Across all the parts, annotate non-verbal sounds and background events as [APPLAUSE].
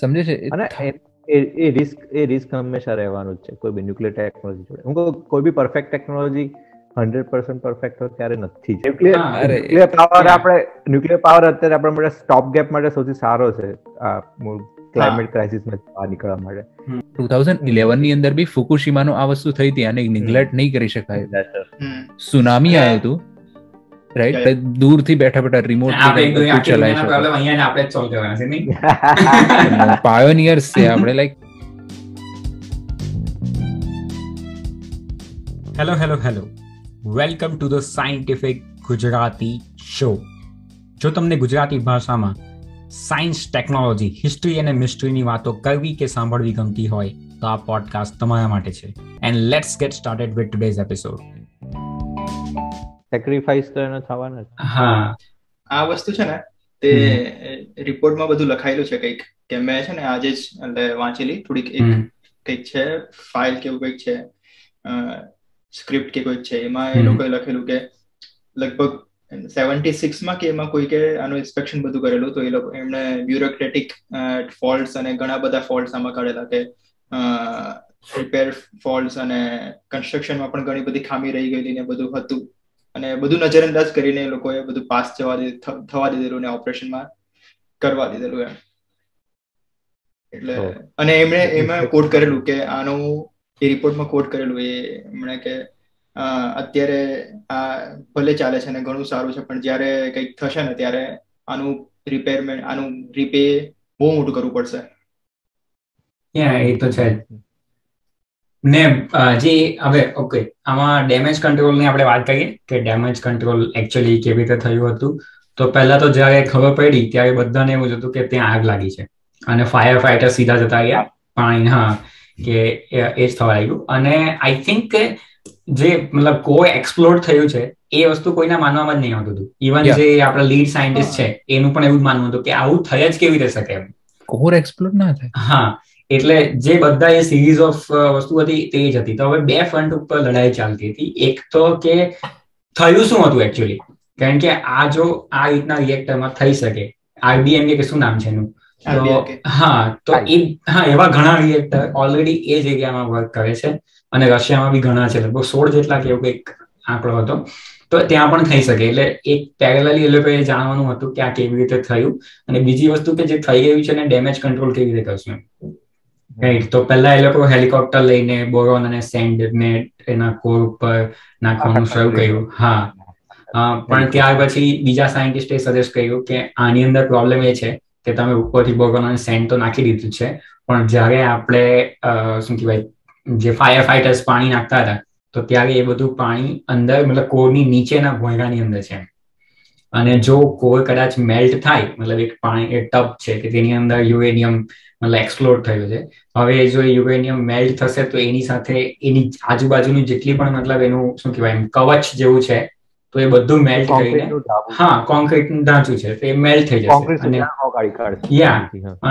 સમજે છે? અને એ રિસ્ક એ રિસ્ક હંમેશા રહેવાનું જ છે કોઈ બી ન્યુક્લિયર ટેકનોલોજી જોડે. હું કોઈ બી perfect technology hundred percent perfect હોય ત્યારે નથી ન્યુક્લિયર પાવર આપણે ન્યુક્લિયર પાવર અત્યારે આપણા માટે સ્ટોપ ગેપ માટે સૌથી સારો છે આ ક્લાઇમેટ ક્રાઇસિસમાં બહાર નીકળવા માટે. ટુ થાઉઝન્ડ ઇલેવનની અંદર બી ફુકુશીમાનો આ વસ્તુ થઈ હતી આને નિગ્લેક્ટ નહીં કરી શકાય. સુનામી આવ્યું હતું. રાઈટ દૂરથી બેઠા બેઠા રિમોટ ચલાવી શકે. પાયોનિયર્સ છે આપણે like hello hello hello welcome to the scientific Gujarati show જો તમને ગુજરાતી ભાષામાં સાયન્સ ટેકનોલોજી હિસ્ટ્રી અને મિસ્ટ્રીની વાતો કરવી કે સાંભળવી ગમતી હોય તો આ પોડકાસ્ટ તમારા માટે છે. And let's get started with today's episode sacrifice તો એનો થવાનો હા. આ વસ્તુ છે ને તે રિપોર્ટમાં બધું લખાયેલું છે કંઈક કે મેં છે ને આજે જ એટલે વાંચેલી થોડીક એક કંઈક છે ફાઇલ કે એવું કંઈક છે સ્ક્રિપ્ટ કે કોઈક છે એમાં એ લોકોએ લખેલું કે લગભગ સેવન્ટી સિક્સમાં કે એમાં કોઈ કે આનું ઇન્સ્પેક્શન બધું કરેલું તો એ લોકો એમણે બ્યુરોક્રેટિક ફોલ્ટ અને ઘણા બધા ફોલ્ટ આમાં કાઢેલા કે રિપેર ફોલ્ટ અને કન્સ્ટ્રક્શનમાં પણ ઘણી બધી ખામી રહી ગયેલી ને બધું હતું. અને બધું નજરઅંદાજ કરીને એ લોકોએ બધું પાસ જવા થવા દીધેલું ને ઓપરેશનમાં કરવા દીધેલું એમ. એટલે અને એમણે એમાં કોડ કરેલું કે આનું એ રિપોર્ટમાં કોડ કરેલું એ એમણે કે અત્યારે આ ભલે ચાલે છે ને ઘણું સારું છે પણ જ્યારે કંઈક થશે ને ત્યારે આનું રિપેરમેન્ટ આનું રિપે બહુ મોટું કરવું પડશે. એ તો છે ને જે હવે ઓકે આમાં ડેમેજ કંટ્રોલની આપણે વાત કરીએ કે ડેમેજ કંટ્રોલ એકચ્યુઅલી કેવી રીતે થયું હતું? તો પહેલા તો જ્યારે ખબર પડી ત્યારે બધાને એવું જ હતું કે ત્યાં આગ લાગી છે. અને ફાયર ફાઈટર સીધા જતા ગયા પાણી હા કે એ જ થવા લાગ્યું. અને આઈ થિંક કે જે મતલબ કોઈ એક્સપ્લોર થયું છે એ વસ્તુ કોઈના માનવામાં જ નહીં આવતું હતું. ઇવન જે આપણા લીડ સાયન્ટિસ્ટ છે એનું પણ એવું જ માનવું હતું કે આવું થઈ જ કેવી રીતે શકે એમ. કોર એક્સપ્લોર ના થાય. હા. એટલે જે બધા એ સિરીઝ ઓફ વસ્તુ હતી તે જ હતી. તો હવે બે ફ્રન્ટ ઉપર લડાઈ ચાલતી હતી. એક તો કે થયું શું હતું એકચ્યુઅલી કારણ કે આ જો આ રીતના રિએક્ટરમાં થઈ શકે. આરબીએમ કે શું નામ છે એનું? હા તો એ હા એવા ઘણા રિએક્ટર ઓલરેડી એ જગ્યામાં વર્ક કરે છે. અને રશિયામાં બી ઘણા છે. લગભગ સોળ જેટલા કે એવો કંઈક આંકડો હતો. તો ત્યાં પણ થઈ શકે. એટલે એક પેરેલલી એ લોકોએ જાણવાનું હતું કે આ કેવી રીતે થયું. અને બીજી વસ્તુ કે જે થઈ ગયું છે ને ડેમેજ કંટ્રોલ કેવી રીતે કરશું રાઈટ તો પહેલા એ લોકો હેલિકોપ્ટર લઈને બોરોન અને સેન્ડ ને એના કોર ઉપર નાખવાનું શરૂ કર્યું. હા. પણ ત્યાર પછી બીજા સાયન્ટિસ્ટે સજેસ્ટ કર્યું કે આની અંદર પ્રોબ્લેમ એ છે કે તમે ઉપરથી બોરોન અને સેન્ડ તો નાખી દીધું છે પણ જ્યારે આપણે શું કહેવાય જે ફાયર ફાઈટર્સ પાણી નાખતા હતા તો ત્યારે એ બધું પાણી અંદર મતલબ કોરની નીચેના ભોંયરાની અંદર છે. અને જો કોર કદાચ મેલ્ટ થાય મતલબ એક પાણી એક ટબ છે કે તેની અંદર યુરેનિયમ મતલબ એક્સપ્લોર થયું છે. હવે જો યુરેનિયમ મેલ્ટ થશે તો એની સાથે એની આજુબાજુની જેટલી પણ મતલબ એનું શું કહેવાય કવચ જેવું છે તો એ બધું મેલ્ટ થઈને હા કોન્ક્રીટનું ઢાંચું છે તો એ મેલ્ટ થઈ જશે. અને યા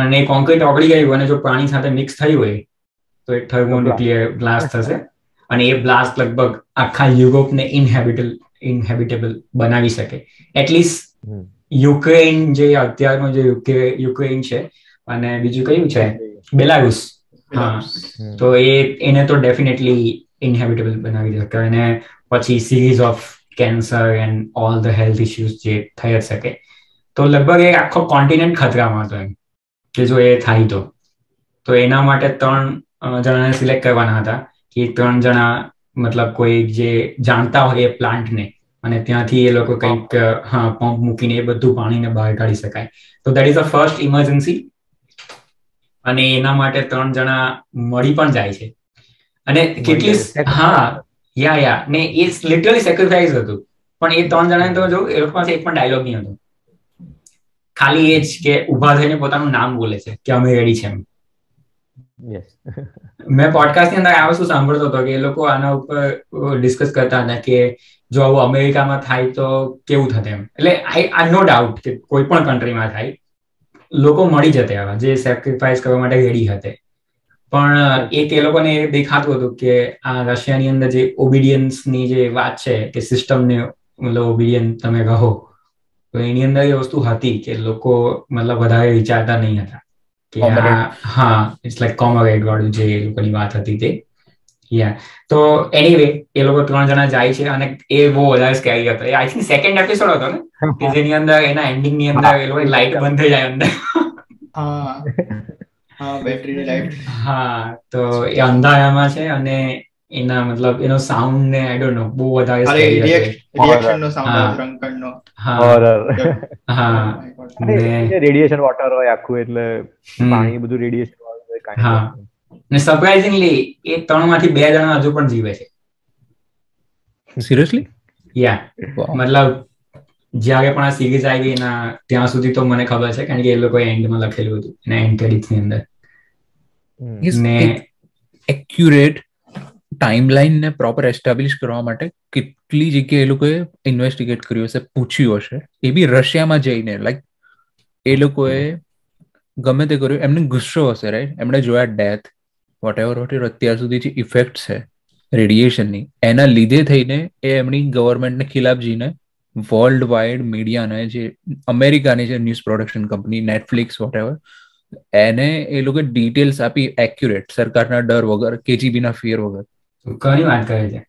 અને કોન્ક્રીટ ઓગળી ગયું અને જો પાણી સાથે મિક્સ થયું હોય તો એ થર્મોન્યુક્લિયર બ્લાસ્ટ થશે. અને એ બ્લાસ્ટ લગભગ આખા યુરોપને ઇનહેબિટેબલ ઇનહેબિટેબલ બનાવી શકે. એટલીસ્ટ યુક્રેન જે અત્યારનો જે યુક્રેન છે અને બીજું કયું છે? બેલારુસ હા. તો એ એને તો ડેફિનેટલી ઇનહેબિટેબલ બનાવી શકે. અને પછી series of cancer and all the health issues જે થઈ જ શકે. તો લગભગ એ આખો કોન્ટિનેન્ટ ખતરામાં હતો એમ કે જો એ થાય તો. તો એના માટે ત્રણ જણાને સિલેક્ટ કરવાના હતા કે ત્રણ જણા મતલબ કોઈ જે જાણતા હોય એ પ્લાન્ટને અને ત્યાંથી એ લોકો કંઈક હા પંપ મૂકીને એ બધું પાણીને બહાર કાઢી શકાય. તો that is a first emergency અને એના માટે ત્રણ જણા મળી પણ જાય છે. અને કેટલી હા યા યા. ને એ લિટરલી સેક્રિફાઈસ હતું. પણ એ ત્રણ જણા તો જો એ લોકો પાસે એક પણ ડાયલોગ નહીં હતો. ખાલી એ જ કે ઊભા થઈને પોતાનું નામ બોલે છે કે અમે રેડી છે એમ. [LAUGHS] મેં પોડકાસ્ટની અંદર આ વસ્તુ સાંભળતો હતો કે એ લોકો આના ઉપર ડિસ્કસ કરતા હતા કે જો આવું અમેરિકામાં થાય તો કેવું થશે એમ. એટલે આઈ આ નો ડાઉટ કે કોઈ પણ કન્ટ્રીમાં થાય લોકો મળી જતે આવા જે સેક્રિફાઈસ કરવા માટે રેડી હતા. પણ એ તે લોકોને દેખાતું હતું કે આ રશિયાની અંદર જે ઓબિડિયન્સની જે વાત છે કે સિસ્ટમને મતલબ ઓબિડિયન તમે કહો તો એની અંદર એ વસ્તુ હતી કે લોકો મતલબ વધારે વિચારતા નહીં હતા. કે હા ઇટ્સ લાઈક કોમરેડ વાળું જે લોકોની વાત હતી તે. યા તો એનીવે એ લોકો ત્રણ જણા જાય છે અને એ બહુ વધારે સ્કેરી હતો. આઈ થિંક સેકન્ડ એપિસોડ હતો ને? કે જેની અંદર એના એન્ડિંગની અંદર એ લોકો લાઈટ બંધ થઈ જાય અંદર. હા. બેટરીની લાઈટ હા તો એ અંધારામાં છે અને એના મતલબ એનો સાઉન્ડ ને આઈ ડોન્ટ નો બહુ વધારે રિએક્શન નો સાઉન્ડ રંકણ નો હા. હા. રેડિયેશન વોટર હોય આખું એટલે પાણી બધું રેડિયેશન વાળું હોય હા ને સરપ્રાઇઝિંગલી એ ત્રણમાંથી બે જણા હજુ પણ જીવે છે. સિરિયસલી યા મતલબ જ્યારે પણ આ સિરીઝ આવી એના ત્યાં સુધી તો મને ખબર છે કારણ કે એ લોકોએ એન્ડમાં લખેલું હતું એના એન્ડ ક્રેડિટ્સની અંદર ને એક્યુરેટ ટાઈમલાઈન ને પ્રોપર એસ્ટાબ્લિશ કરવા માટે કેટલી જગ્યાએ એ લોકોએ ઇન્વેસ્ટિગેટ કર્યું હશે પૂછ્યું હશે? એ બી રશિયામાં જઈને લાઈક એ લોકોએ ગમે તે કર્યું એમને ગુસ્સો હશે રાઈટ એમણે જોયા death whatever whatever અત્યાર સુધી જે ઇફેક્ટ છે રેડિયેશનની એના લીધે થઈને એ એમની ગવર્મેન્ટને ખિલાફ જઈને વર્લ્ડ વાઇડ મીડિયાને જે અમેરિકાની જે news production company Netflix whatever એને એ લોકો ડિટેલ્સ આપી એક્યુરેટ સરકારના ડર વગર કેજીબીના ફિયર વગર. ઘણી વાત કરે છે?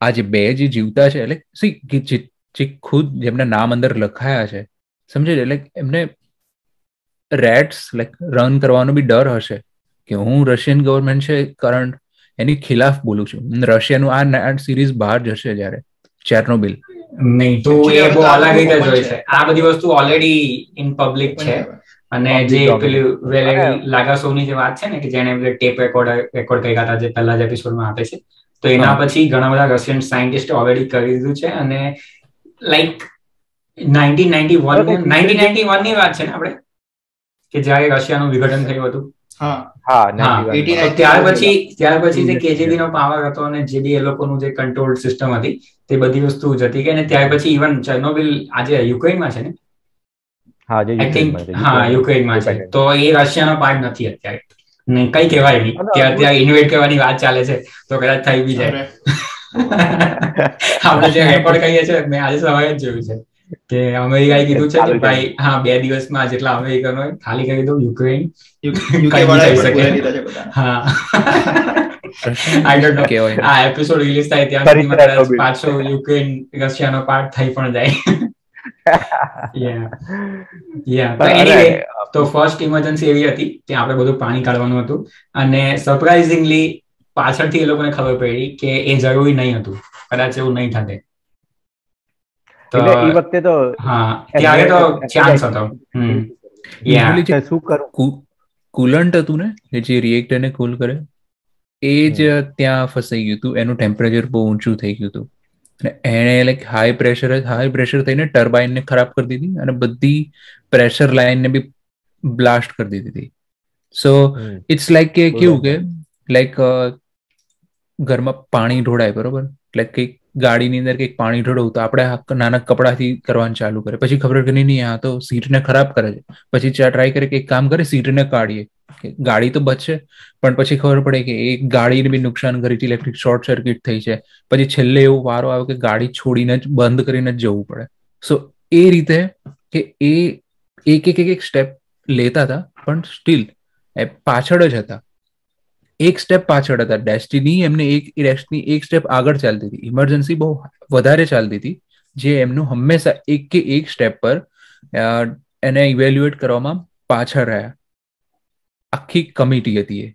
આ જે બે જે જીવતા છે એટલે સી જે ખુદ જેમના નામ અંદર લખાયા છે સમજે એટલે એમને રેટ્સ લાઈક રન કરવાનો બી ડર હશે. કે હું રશિયન ગવર્મેન્ટ છે કરંટ એની ખિલાફ બોલું છું. રશિયાનું આ સિરીઝ બહાર જશે જ્યારે ચેરનોબિલ નહીં તો એ બહુ અલગ રીતે જોઈ છે. આ બધી વસ્તુ ઓલરેડી ઇન પબ્લિક છે. અને જે પેલું વેલેરી લાગાસોની જે વાત છે ને કે જેને ટેપ રેકોર્ડ રેકોર્ડ કર્યા હતા જે પહેલા જ એપિસોડમાં આપે છે તો એના પછી ઘણા બધા રશિયન સાયન્ટિસ્ટ ઓલરેડી કરી દીધું છે. અને like nineteen ninety one nineteen ninety વનની વાત છે ને આપણે? કે જ્યારે રશિયાનું વિઘટન થયું હતું. ત્યાર પછી ત્યાર પછી જે કેજીબી નો પાવર હતો અને જે બી એ લોકોનું જે કંટ્રોલ સિસ્ટમ હતી તે બધી વસ્તુ જતી ગઈ અને ત્યાર પછી ઇવન ચર્નોબિલ આજે યુક્રેનમાં છે ને? આઈ થિંક હા યુક્રેનમાં છે. તો એ રશિયાનો પાર્ટ નથી અત્યારે. ને કઈ કહેવાય નહીં. કે અત્યારે ઇન્વેટ કરવાની વાત ચાલે છે તો કદાચ થઈ બી જાય. [LAUGHS] આપણે જે રેકોર્ડ કહીએ છીએ મેં આજે સવારે જ જોયું છે. કે અમેરિકાએ કીધું છે કે ભાઈ હા બે દિવસમાં જેટલા અમેરિકનો હોય ખાલી કરી દો યુક્રેન શકે. હા. આઈ ડોન્ટ નો આ એપિસોડ રિલીઝ થાય ત્યાં સુધીમાં કદાચ પાછો યુક્રેન રશિયાનો પાર્ટ થઈ પણ જાય. [LAUGHS] યા તો તો ફર્સ્ટ ઇમરજન્સી એવી હતી ત્યાં આપણે બધું પાણી કાઢવાનું હતું. અને સરપ્રાઇઝિંગલી પાછળથી એ લોકોને ખબર પડી કે એ જરૂરી નહીં હતું. કદાચ એવું નહીં થતે. તો એ વખતે તો હા ત્યારે તો ચાન્સ હતો. શું કરું? કુલન્ટ હતું ને જે રિએક્ટરને કુલ કરે એ જ ત્યાં ફસાઈ ગયું હતું. એનું ટેમ્પરેચર બહુ ઊંચું થઈ ગયું હતું. અને એણે like high pressure high pressure થઈને ટર્બાઇનને ખરાબ કરી દીધી અને બધી પ્રેશર લાઇનને બી બ્લાસ્ટ કરી દીધી હતી. સો ઇટ્સ લાઈક કે કેવું કે લાઈક ઘરમાં પાણી ઢોળાય બરોબર? લાઈક કંઈક ગાડીની અંદર કંઈક પાણી ઢોળવું તો આપણે નાના કપડાથી કરવાનું ચાલુ કરે. પછી ખબર કે નહીં આ તો સીટને ખરાબ કરે છે. પછી ટ્રાય કરે કે એક કામ કરે સીટને કાઢીએ. ગાડી તો બચશે, પણ પછી ખબર પડે કે એક ગાડીને બી નુકસાન કરી છે ઇલેક્ટ્રિક શોર્ટ સર્કિટ થઈ છે. પછી છેલ્લે એવો વારો આવે કે ગાડી છોડીને જ, બંધ કરીને જ જવું પડે. સો એ રીતે કે એ, એક એક એક સ્ટેપ લેતા હતા, પણ સ્ટીલ એ પાછળ જ હતા. એક સ્ટેપ પાછળ હતા. ડેસ્ટિની એમને એક ડેસ્ટિની એક સ્ટેપ આગળ ચાલતી હતી. ઇમરજન્સી બહુ વધારે ચાલતી હતી જે એમનું હંમેશા એક કે એક સ્ટેપ પર એને ઇવેલ્યુએટ કરવામાં પાછળ રહ્યા. આખી કમિટી હતી એ.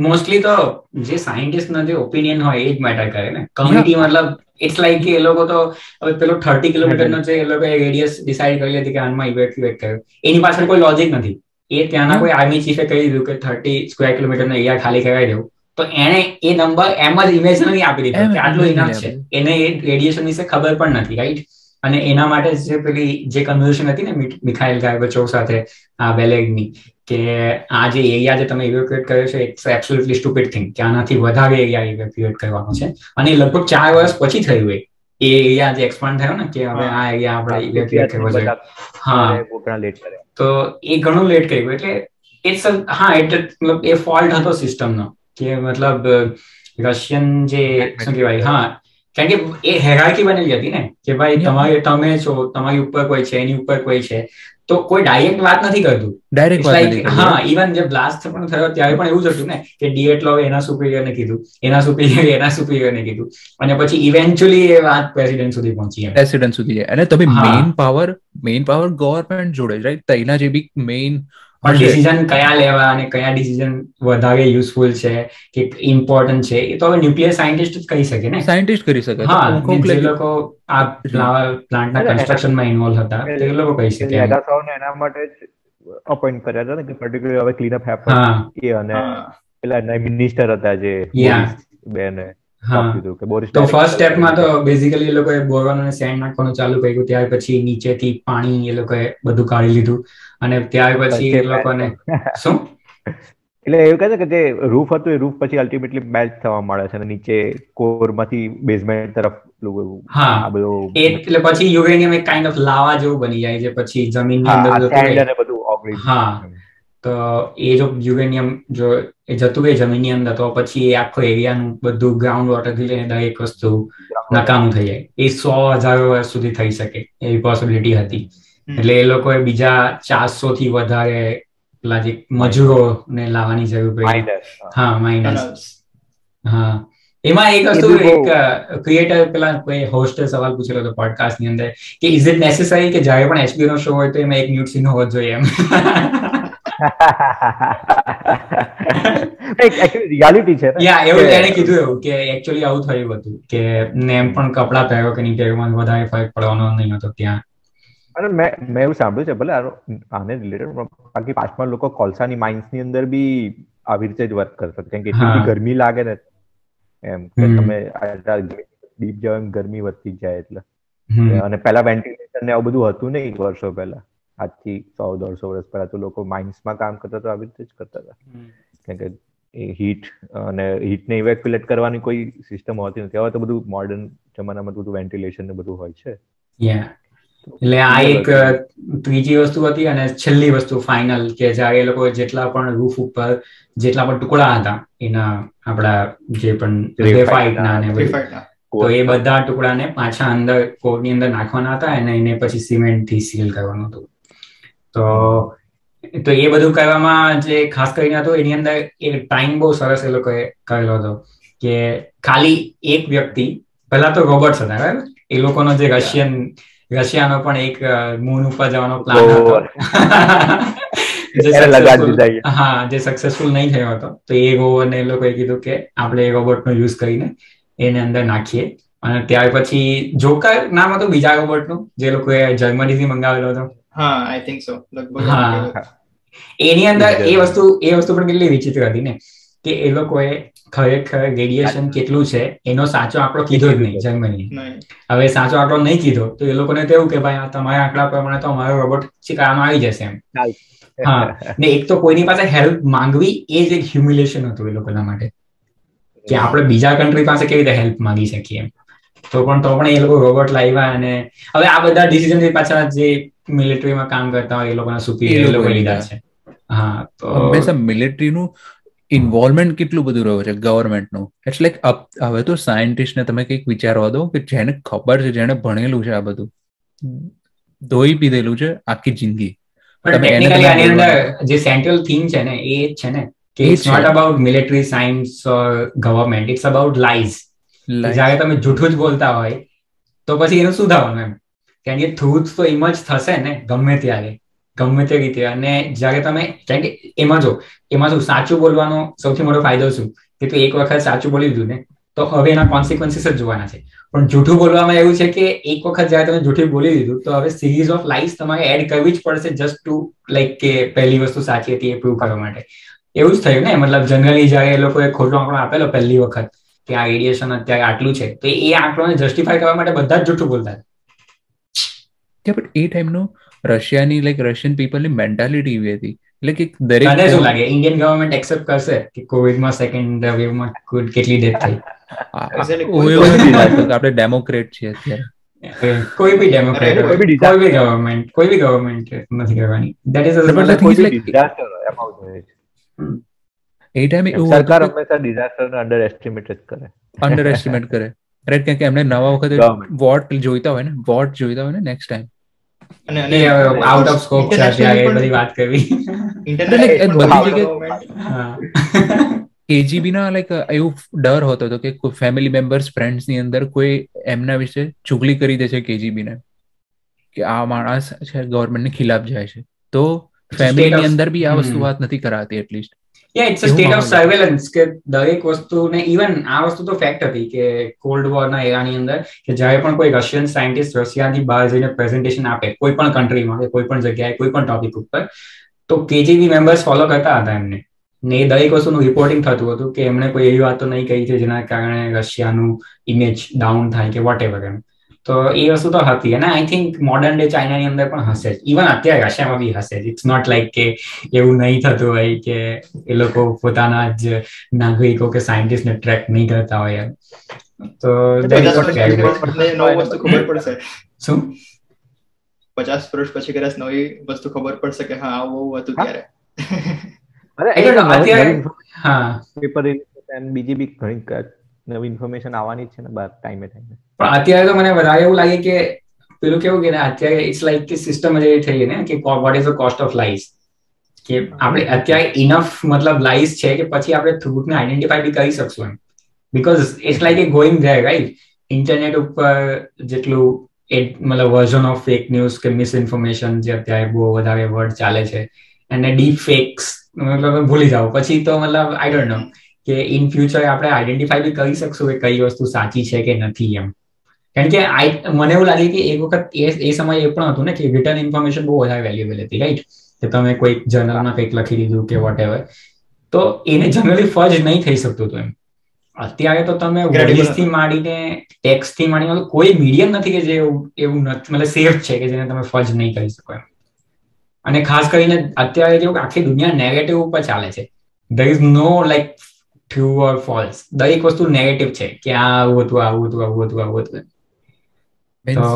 મોસ્ટલી તો જે સાયન્ટિસ્ટ ના જે ઓપિનિયન હોય એ જ મેટર કરે ને. કમિટી મતલબ ઇટ્સ લાઈક કે એ લોકો તો હવે પેલો થર્ટી કિલોમીટર નો છે એ લોકો રેડિયસ ડિસાઈડ કરી હતી કે આનમાં ઇવેક્યુએટ કર્યો. એની પાછળ કોઈ લોજિક નથી. એ ત્યાંના કોઈ આર્મી ચીફે કહી દીધું કે થર્ટી સ્ક્વેર કિલોમીટર નો એરિયા ખાલી કરાવી દેવું તો એને એ નંબર એમ જ ઇમેજનરી આપી દીધો કે આટલું ઇનફ છે. એને એ રેડિયેશન વિશે ખબર પણ નથી રાઈટ અને એના માટે જે પેલી જે કન્વર્ઝેશન હતી ને મિખાઇલ ગાયબચો સાથે આ બેલેગની કે આ જે એરિયા જે તમે ઇવેક્યુએટ કર્યો છે ઇટ્સ એબ્સોલ્યુટલી સ્ટુપિડ થિંગ કે આનાથી વધારે એરિયા ઇવેક્યુએટ કરવાનો છે. અને લગભગ ચાર વર્ષ પછી થયું એ. એ એરિયા જે એક્સપાન્ડ થયો ને કે હવે આ એરિયા આપણે ઇવેક્યુએટ કરવો છે હા. તો એ ઘણું લેટ કર્યું એટલે ઇટ્સ હા એટલે મતલબ એ ફોલ્ટ હતો સિસ્ટમનો કે મતલબ રશિયન જે શું કહેવાય હા. કારણ કે એ હેરાકી બનેલી હતી ને કે ભાઈ તમારે તમે છો તમારી ઉપર કોઈ છે એની ઉપર કોઈ છે. તો કોઈ ડાયરેક્ટ વાત નથી કરતું. ડાયરેક્ટ વાત હા ઇવન જે બ્લાસ્ટ પણ થયો ત્યારે પણ એવું જ હતું ને કે ડીએટ લો એના સુપીરિયર ને કીધું એના સુપીરિયર એના સુપીરિયર ને કીધું. અને પછી ઇવેન્ચ્યુઅલી એ વાત પ્રેસિડેન્ટ સુધી પહોંચી પ્રેસિડેન્ટ સુધી. જાય અને તમે main power main power government જોડે રાઈટ તઈના જે બી મેઇન પણ ડિસિઝન કયા લેવા અને કયા ડિસિઝન વધારે યુઝફુલ છે કે ઇમ્પોર્ટન્ટ છે એ તો હવે ન્યુક્લિયર સાયન્ટિસ્ટ જ કહી શકે ને? સાયન્ટિસ્ટ કરી શકે હા જે લોકો આ પ્લાન્ટના કન્સ્ટ્રક્શનમાં ઇન્વોલ્વ હતા તે લોકો કહી શકે એના માટે જ અપોઇન્ટ કર્યા હતા ને કે પર્ટિક્યુલર હવે ક્લીન અપ હેપન એ અને પેલા મિનિસ્ટર હતા જે બેને. તો ફર્સ્ટ સ્ટેપમાં તો બેઝિકલી એ લોકોએ બોરવાનું અને સેન્ડ નાખવાનું ચાલુ કર્યું ત્યાર પછી નીચેથી પાણી એ લોકોએ બધું કાઢી લીધું. અને ત્યાર પછી એ લોકોને [LAUGHS] શું? એટલે એવું કહે છે કે જે રૂફ હતું એ રૂફ પછી અલ્ટિમેટલી મેલ્ટ થવા મળે છે અને નીચે કોરમાંથી બેઝમેન્ટ તરફ હા. બધું એટલે પછી યુરેનિયમ એક કાઇન્ડ ઓફ લાવા જેવું બની જાય છે. પછી જમીનની અંદર બધું હા. તો એ જો યુરેનિયમ જો એ જતું રહે જમીનની અંદર તો પછી એ આખો એરિયાનું બધું ગ્રાઉન્ડ વોટરથી લઈને દરેક વસ્તુ નકામું થઈ જાય. એ સો હજારો વર્ષ સુધી થઈ શકે એવી પોસિબિલિટી હતી. એટલે એ લોકોએ બીજા ચારસો થી વધારે પેલા જે મજૂરો ને લાવવાની જરૂર પડી. હા. માઇનસ હા. એમાં એક વસ્તુ એક ક્રિએટર પેલા કોઈ હોસ્ટે સવાલ પૂછેલો હતો પોડકાસ્ટની અંદર કે ઇઝ ઇટ નેસેસરી કે જ્યારે પણ એચબીઓ નો શો હોય તો એમાં એક ન્યૂટ સીન હોવો જોઈએ એમ. [LAUGHS] રિયાલિટી છે યા એવું એને કીધું એવું કે એકચ્યુઅલી આવું થયું હતું કે ને એમ પણ કપડા પહેરો કે નહીં પહેરવામાં વધારે ફરક પડવાનો નહીં હતો ત્યાં. અને મેં મેં એવું સાંભળ્યું છે ભલે આને રિલેટેડ બાકી પાછમાં લોકો કોલસાની માઇન્સની અંદર બી આવી રીતે જ વર્ક કરતા કેમ કે એટલી ગરમી લાગે ને એમ કે તમે ડીપ જાવ એમ ગરમી વધતી જાય એટલે. અને પેલા વેન્ટિલેશન ને આવું બધું હતું નહીં વર્ષો પહેલા. આજથી સો દોઢસો વર્ષ પહેલા તો લોકો માઇન્સમાં કામ કરતા તો આવી રીતે જ કરતા હતા. કેમ કે એ હીટ અને હીટને ઇવેક્યુલેટ કરવાની કોઈ સિસ્ટમ હોતી નથી. હવે તો બધું મોડર્ન જમાનામાં બધું વેન્ટિલેશન ને બધું હોય છે. એટલે આ એક ત્રીજી વસ્તુ હતી અને છેલ્લી વસ્તુ ફાઇનલ કે જ્યારે એ લોકો જેટલા પણ રૂફ ઉપર જેટલા પણ ટુકડા હતા એના આપણા જે પણ ગ્રેફાઇટના ને તો એ બધા ટુકડાને પાછા અંદર કોડની અંદર નાખવાના હતા અને એને પછી સિમેન્ટથી સીલ કરવાનું હતું. તો તો એ બધું કરવામાં જે ખાસ કરીને હતું એની અંદર એક ટાઈમ બહુ સરસ એ લોકોએ કરેલો હતો કે ખાલી એક વ્યક્તિ પહેલા તો રોબોટ્સ હતા બરાબર? એ લોકોનો જે રશિયન રશિયાનો પણ એક મૂન ઉપર જવાનો પ્લાન હતો. [LAUGHS] હા જે સક્સેસફુલ નહીં થયો હતો. તો એ રોવરને એ લોકોએ કીધું કે આપણે એ રોબોટનો યુઝ કરીને એને અંદર નાખીએ. અને ત્યાર પછી જોકર નામ હતું બીજા રોબોટનું જે લોકોએ જર્મનીથી મંગાવેલો હતો. હા આઈ થિંક સો લગભગ એની અંદર એ વસ્તુ એ વસ્તુ પણ કેટલી વિચિત્ર હતી ને? કે એ લોકોએ ખરેખર રેડિયેશન કેટલું છે એનો સાચો આંકડો કીધો જ નહીં જર્મની હવે સાચો આંકડો નહીં કીધો તો એ લોકોને તો એવું કે ભાઈ તમારા આંકડા પ્રમાણે તો અમારો રોબોટ કામ આવી જશે એમ. હા. ને એક તો કોઈની પાસે હેલ્પ માંગવી એ જ એક હ્યુમિલેશન હતું એ લોકોના માટે. કે આપણે બીજા કન્ટ્રી પાસે કેવી રીતે હેલ્પ માંગી શકીએ એમ. તો પણ તો પણ એ લોકો રોબોટ લાવ્યા અને હવે આ બધા ડિસિઝન પાછળ જે મિલિટરીમાં કામ કરતા હોય એ લોકોના સુપીરિયર લોકો લીધા છે. હા તો હંમેશા મિલિટરીનું ઇન્વોલ્વમેન્ટ કેટલું બધું રહ્યું છે? ગવર્મેન્ટનું એટલે લાઈક હવે તો સાયન્ટિસ્ટને તમે કંઈક વિચારવા દો કે જેને ખબર છે જેને ભણેલું છે આ બધું ધોઈ પીધેલું છે આખી જિંદગી. અંદર જે સેન્ટ્રલ થીમ છે ને એ છે ને કે it's not about military science or government it's about lies જ્યારે તમે જૂઠું જ બોલતા હોય, તો પછી એનું શું થવાનું એમ. કારણ કે ટ્રુથ તો એમ જ થશે ને, ગમે ત્યારે. ગમે તે રીતે. અને જ્યારે તમે, કારણ કે એમાં જો, એમાં શું, સાચું બોલવાનો સૌથી મોટો ફાયદો શું, કે તું એક વખત સાચું બોલી દીધું ને, તો હવે એના કોન્સિક્વન્સીસ જ જોવાના છે. પણ જૂઠું બોલવામાં એવું છે કે એક વખત જ્યારે તમે જૂઠું બોલી દીધું, તો હવે સિરીઝ ઓફ લાઈફ તમારે એડ કરવી જ પડશે જસ્ટ ટુ લાઈક કે પહેલી વસ્તુ સાચી હતી એ પ્રૂવ કરવા માટે. એવું જ થયું ને, મતલબ જનરલી જ્યારે એ લોકોએ ખોટો આંકડો આપેલો પહેલી વખત કે આ રેડિયેશન અત્યારે આટલું છે તો એ આંકડોને જસ્ટિફાય કરવા માટે બધા જ જૂઠું બોલતા કે બટ એ ટાઈમનો રશિયાની લાઈક રશિયન પીપલની મેન્ટાલિટી એવી હતી. એટલે કે દરેક મને શું લાગે? ઇન્ડિયન ગવર્મેન્ટ એક્સેપ્ટ કરશે કે કોવિડમાં સેકન્ડ વેવમાં કેટલી ડેથ થઈ? આપણે ડેમોક્રેટ છીએ અત્યારે. કોઈ બી ડેમોક્રેટ કોઈ બી ગવર્મેન્ટ કોઈ બી ગવર્મેન્ટ નથી કરવાની. દેટ ઇઝ એ ટાઈમે એવું સરકાર હંમેશા ડિઝાસ્ટર અંડર એસ્ટિમેટ જ કરે. અંડર એસ્ટિમેટ કરે. રાઈટ કારણ કે એમને નવા વખતે વોટ જોઈતા હોય ને વોટ જોઈતા હોય ને નેક્સ્ટ ટાઈમ અને અને આઉટ ઓફ સ્કોપ છે એ બધી વાત કરવી ઇન્ટરનેટ બધી જગ્યાએ કેજીબી ના લાઈક એવું ડર હોતો હતો કે ફેમિલી મેમ્બર્સ ફ્રેન્ડ્સની અંદર કોઈ એમના વિશે ચુગલી કરી દે છે કેજીબી ને કે આ માણસ છે ગવર્મેન્ટ ને ખિલાફ જાય છે. તો ફેમિલી ની અંદર બી આ વસ્તુ વાત નથી કરાતી at least yeah it's a state of surveillance કે દરેક વસ્તુને ઇવન આ વસ્તુ તો ફેક્ટ હતી કે કોલ્ડ વોર ના એરાની અંદર કે જ્યારે પણ કોઈ રશિયન સાયન્ટિસ્ટ રશિયાની બહાર જઈને પ્રેઝન્ટેશન આપે કોઈ પણ કન્ટ્રીમાં કે કોઈ પણ જગ્યાએ કોઈ પણ ટોપિક ઉપર તો કેજીબી મેમ્બર્સ ફોલો કરતા હતા એમને. ને એ દરેક વસ્તુનું રિપોર્ટિંગ થતું હતું કે એમણે કોઈ એવી વાતો નહીં કહી છે જેના કારણે રશિયાનું ઇમેજ ડાઉન થાય કે વોટ એવર એમ. તો એ વસ્તુ તો હતી. અને આઈ થિંક મોડર્ન ડે ચાઇનાની અંદર પણ હશે જ. ઇવન અત્યારે રશિયામાં બી હશે ઇટ્સ નોટ લાઈક કે એવું નહીં થતું હોય કે એ લોકો પોતાના જ નાગરિકો કે સાયન્ટિસ્ટને ટ્રેક નહીં કરતા હોય તો ખબર પડશે. શું? પચાસ વર્ષ પછી કદાચ નવી વસ્તુ ખબર પડશે કે હા આવું હતું ત્યારે. બીજી બી ઘણી નવી ઇન્ફોર્મેશન આવવાની છે ને બાર ટાઈમે ટાઈમે પણ અત્યારે તો મને વધારે એવું લાગે કે પેલું કેવું કે અત્યારે ઇટ્સ લાઈક કે સિસ્ટમ જ એવી થઈ ને કે what is the cost of life કે આપણે અત્યારે ઇનફ મતલબ લાઈસ છે કે પછી આપણે થ્રુટને આઈડેન્ટિફાઈ બી કરી શકશું એમ. Because it's like a going there right internet ઉપર જેટલું એ મતલબ વર્ઝન ઓફ ફેક ન્યૂઝ કે મિસ ઇન્ફોર્મેશન જે અત્યારે બહુ વધારે વર્ડ ચાલે છે અને ડીપ ફેક્સ મતલબ ભૂલી જાઓ. પછી તો મતલબ આઈ ડોન્ટ નો કે ઇન ફ્યુચર આપણે આઈડેન્ટિફાઈ બી કરી શકશું કે કઈ વસ્તુ સાચી છે કે નથી એમ. કારણ કે આઈ મને એવું લાગે કે એક વખત એ સમય એ પણ હતું ને કે રિટર્ન ઇન્ફોર્મેશન બહુ વધારે વેલ્યુએબલ હતી રાઈટ કે તમે કોઈક જર્નલમાં કંઈક લખી દીધું કે વોટ એવર તો એને જનરલી ફર્જ નહીં થઈ શકતું હતું એમ. અત્યારે તો તમે થી માંડીને ટેક્સથી માંડીને કોઈ મીડિયમ નથી કે જે એવું નથી મતલબ સેફ છે કે જેને તમે ફર્જ નહીં કરી શકો એમ. અને ખાસ કરીને અત્યારે કેવું આખી દુનિયા નેગેટિવ ઉપર ચાલે છે. There is no like true or false દરેક વસ્તુ નેગેટિવ છે. કે આ આવું હતું આવું હતું આવું હતું આવું હતું. તો